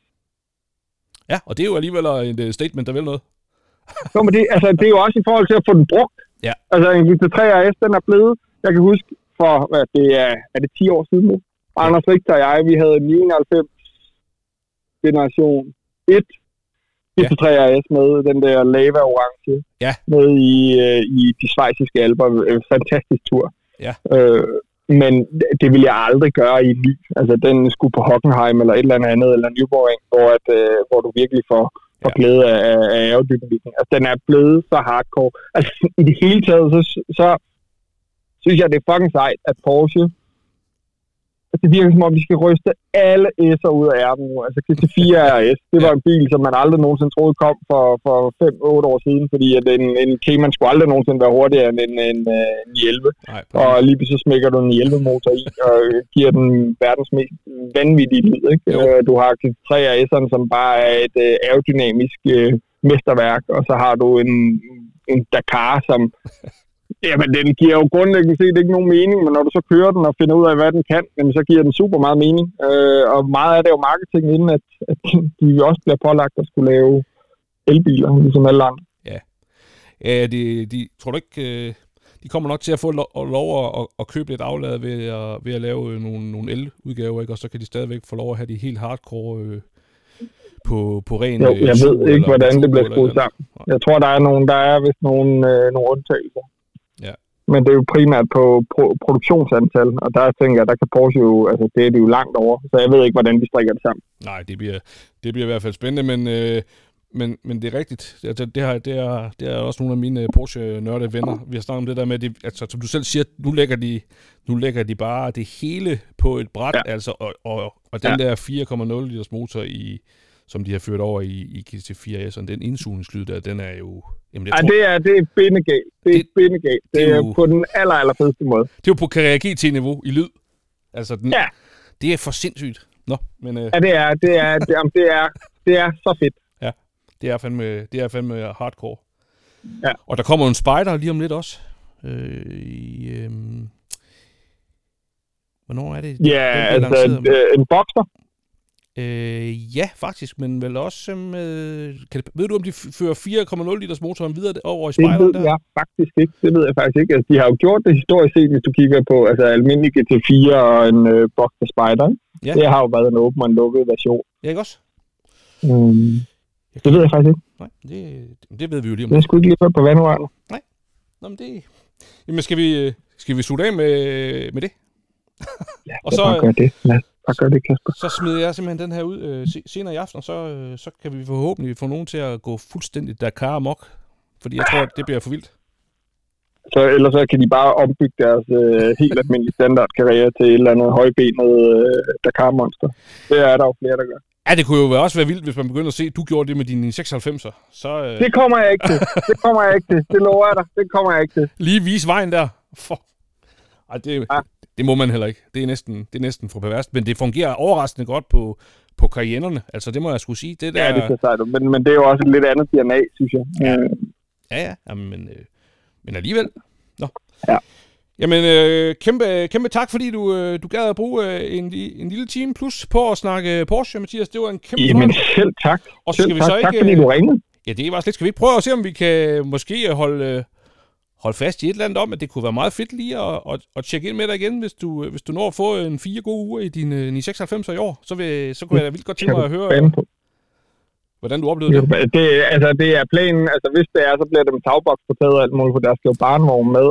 Ja, og det er jo alligevel et øh, statement, der vil noget. Nå, men det, altså, det er jo også i forhold til at få den brugt. Ja. Altså, en GT3 RS, den er blevet, jeg kan huske, for, hvad, det er, er det 10 år siden nu? Anders Richter og jeg, vi havde en 99 generation 1 GT3 RS med, den der lava orange. Ja. Med i, øh, i de svejsiske alber. En fantastisk tur. Ja. Øh, men det vil jeg aldrig gøre i en bil. Altså, den skulle på Hockenheim eller et eller andet, eller Newborg, hvor, at, øh, hvor du virkelig får, får Ja. glæde af, af aerodynamikken. Altså, den er blevet så hardcore. Altså, i det hele taget, så, så synes jeg, det er fucking sejt, at Porsche det virker som om, de skal ryste alle S'er ud af ærmen nu. Altså GT4 RS, det var en bil, som man aldrig nogensinde troede kom for, for 5-8 år siden, fordi at en, en Cayman skulle aldrig nogensinde være hurtigere end en, en, en 11. Nej, Og lige så smækker du en 11 motor i, og giver den verdens mest vanvittige lyd. Ikke? Jo. Øh, Du har GT3 RS'eren, som bare er et øh, aerodynamisk øh, mesterværk, og så har du en, en Dakar, som Jamen, den giver jo grundlæggende set ikke nogen mening, men når du så kører den og finder ud af, hvad den kan, jamen, så giver den super meget mening. Øh, og meget af det er jo marketing inden, at, at de også bliver pålagt at skulle lave elbiler, ligesom alle andre. Ja, de, de, tror du ikke, øh, de kommer nok til at få lov, lov at, at købe lidt aflad ved at, ved at lave øh, nogle, nogle el-udgaver, ikke? og så kan de stadigvæk få lov at have de helt hardcore øh, på, på ren Jo, øh, jeg super ved ikke, hvordan det bliver skruet sammen. Jeg tror, der er nogle, der er vist nogle, øh, nogle undtagelser. Men det er jo primært på pro- produktionsantal, og der tænker jeg, der kan Porsche jo, altså det er det jo langt over, så jeg ved ikke, hvordan de strikker det sammen. Nej, det bliver, det bliver i hvert fald spændende, men, øh, men, men det er rigtigt. Altså, det, har, det, er, det er også nogle af mine Porsche-nørde venner. Vi har snakket om det der med, at de, altså, som du selv siger, nu lægger de, nu lægger de bare det hele på et bræt. Ja. altså, og, og, og den Ja. der 4,0 liters motor, i, som de har ført over i, i GT4 S, den indsugningslyd der, den er jo... Jamen, jeg Ej, tror, det er, det er bindegalt. Det er Det- bindegalt. det Det er er jo- på den aller, aller fedeste måde. det er jo på Carrera GT-niveau i lyd. Altså, den, Ja. det er for sindssygt. Nå, men øh, Ja, det er, det er, det er, det er, det er så fedt. det er fandme, det er fandme hardcore. Ja. Og der kommer en spider lige om lidt også. Øh, i, øh, hvornår er det? Den Ja, bliver altså øh, en boxer. Øh, ja, faktisk, men vel også med... Kan det, ved du, om de fører 4,0 liters motoren videre over i Det spejlet ved der? jeg faktisk ikke. Det ved jeg faktisk ikke. Altså, de har jo gjort det historisk set, hvis du kigger på altså, almindelig GT4 og en øh, Boxer Spider. Ja. Det har jo været en åben og en lukket version. Ja, ikke også? Jeg det ved jeg faktisk ikke. Nej, det, det ved vi jo lige om Det sgu ikke lige hørt på vandrørene. Nå, men det... Jamen, skal vi, øh, skal vi slutte af med, med det? Ja, Og så, bare gør det. Os bare gøre det, Kasper. Så smider jeg simpelthen den her ud øh, se- senere i aften, og så, øh, så kan vi forhåbentlig få nogen til at gå fuldstændig Dakar amok. Fordi jeg tror, det bliver for vildt. Så, ellers så kan de bare ombygge deres øh, helt almindelige standardkarriere til et eller andet højbenet øh, Dakar-monster. Det er der jo flere, der gør. Ja, det kunne jo også være vildt, hvis man begynder at se, at du gjorde det med dine 96'er. Så øh, Det kommer jeg ikke til. Det kommer jeg ikke til. Det lover jeg dig. Det kommer jeg ikke til. lige vise vejen der. For... Ej, det, Ja. Det må man heller ikke. Det er næsten, det er næsten for perverst. Men det fungerer overraskende godt på, på Cayenne'erne. Altså, det må jeg skulle sige. Det der, Ja, det ser sejt. Men, men det er jo også et lidt andet DNA, synes jeg. Ja. Øh, Ja, ja. Jamen, men, øh, men alligevel. Nå. Ja. Jamen, øh, kæmpe, kæmpe tak, fordi du, øh, du gad at bruge øh, en, en lille time plus på at snakke Porsche, Mathias. Det var en kæmpe Jamen fornøjelse. selv tak. Og så Selv skal vi tak. så ikke... tak fordi du ringede. Ja, det var slet. Skal vi ikke prøve at se, om vi kan måske holde, øh, holde fast i et eller andet om, at det kunne være meget fedt lige at, at, at tjekke ind med dig igen, hvis du, hvis du når at få en fire gode uger i din øh, 96 i år. Så, vil, så kunne jeg da vildt godt tænke mig at høre, hvordan du oplevede det. Det, altså, det er planen. Altså, hvis det er, så bliver det med tagboks på taget og alt muligt, for der skal jo barnvogn med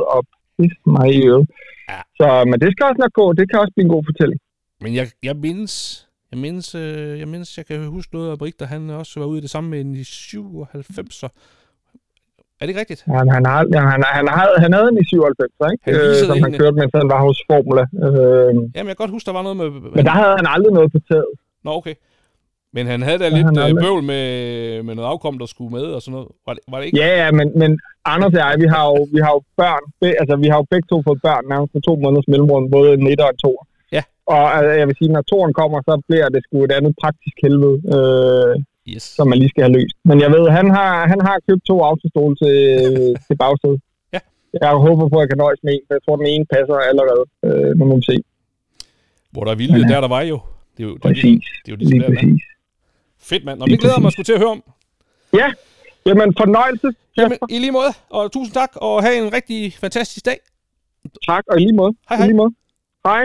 pisse mig i øret. Ja. Så, men det skal også nok gå. Det kan også blive en god fortælling. Men jeg, jeg mindes, jeg mindes, øh, jeg mindes, jeg kan huske noget af Brick, der han også var ude i det samme med en i 97. Er det ikke rigtigt? Han, han, har, ja, han, han, havde, han havde en i 97, ikke? Han Øh, som han en- kørte, mens han var hos Formula. Øh, Jamen, jeg kan godt huske, der var noget med... men der havde han aldrig noget på taget. Nå, okay. Men han havde da Der lidt han øh, bøvl med, med noget afkom, der skulle med og sådan noget. Var det, var det ikke? Ja, ja, men, men Anders og jeg, vi har jo, vi har jo børn. Be, altså, vi har jo begge to fået børn nærmest med to måneders mellemrum, både en etter og en toer. Ja. Og altså, jeg vil sige, når toren kommer, så bliver det sgu et andet praktisk helvede, øh, Yes. som man lige skal have løst. Men jeg ved, han har, han har købt to autostole til, [laughs] til bagsædet. Ja. Jeg håber på, at jeg kan nøjes med en, for jeg tror, den ene passer allerede. Øh, nu må vi se. Hvor der er vilje, Men, der er der var jo. Det er jo, det jo Præcis. ligesom- det er jo ligesom Lige der, er. præcis. Fedt, mand. Nå, det glæder jeg mig præcis. sgu til at høre om. Ja, jamen fornøjelse. Jamen, i lige måde. Og tusind tak, og have en rigtig fantastisk dag. Tak, og i lige måde. Hej, hej. I lige måde. Hej.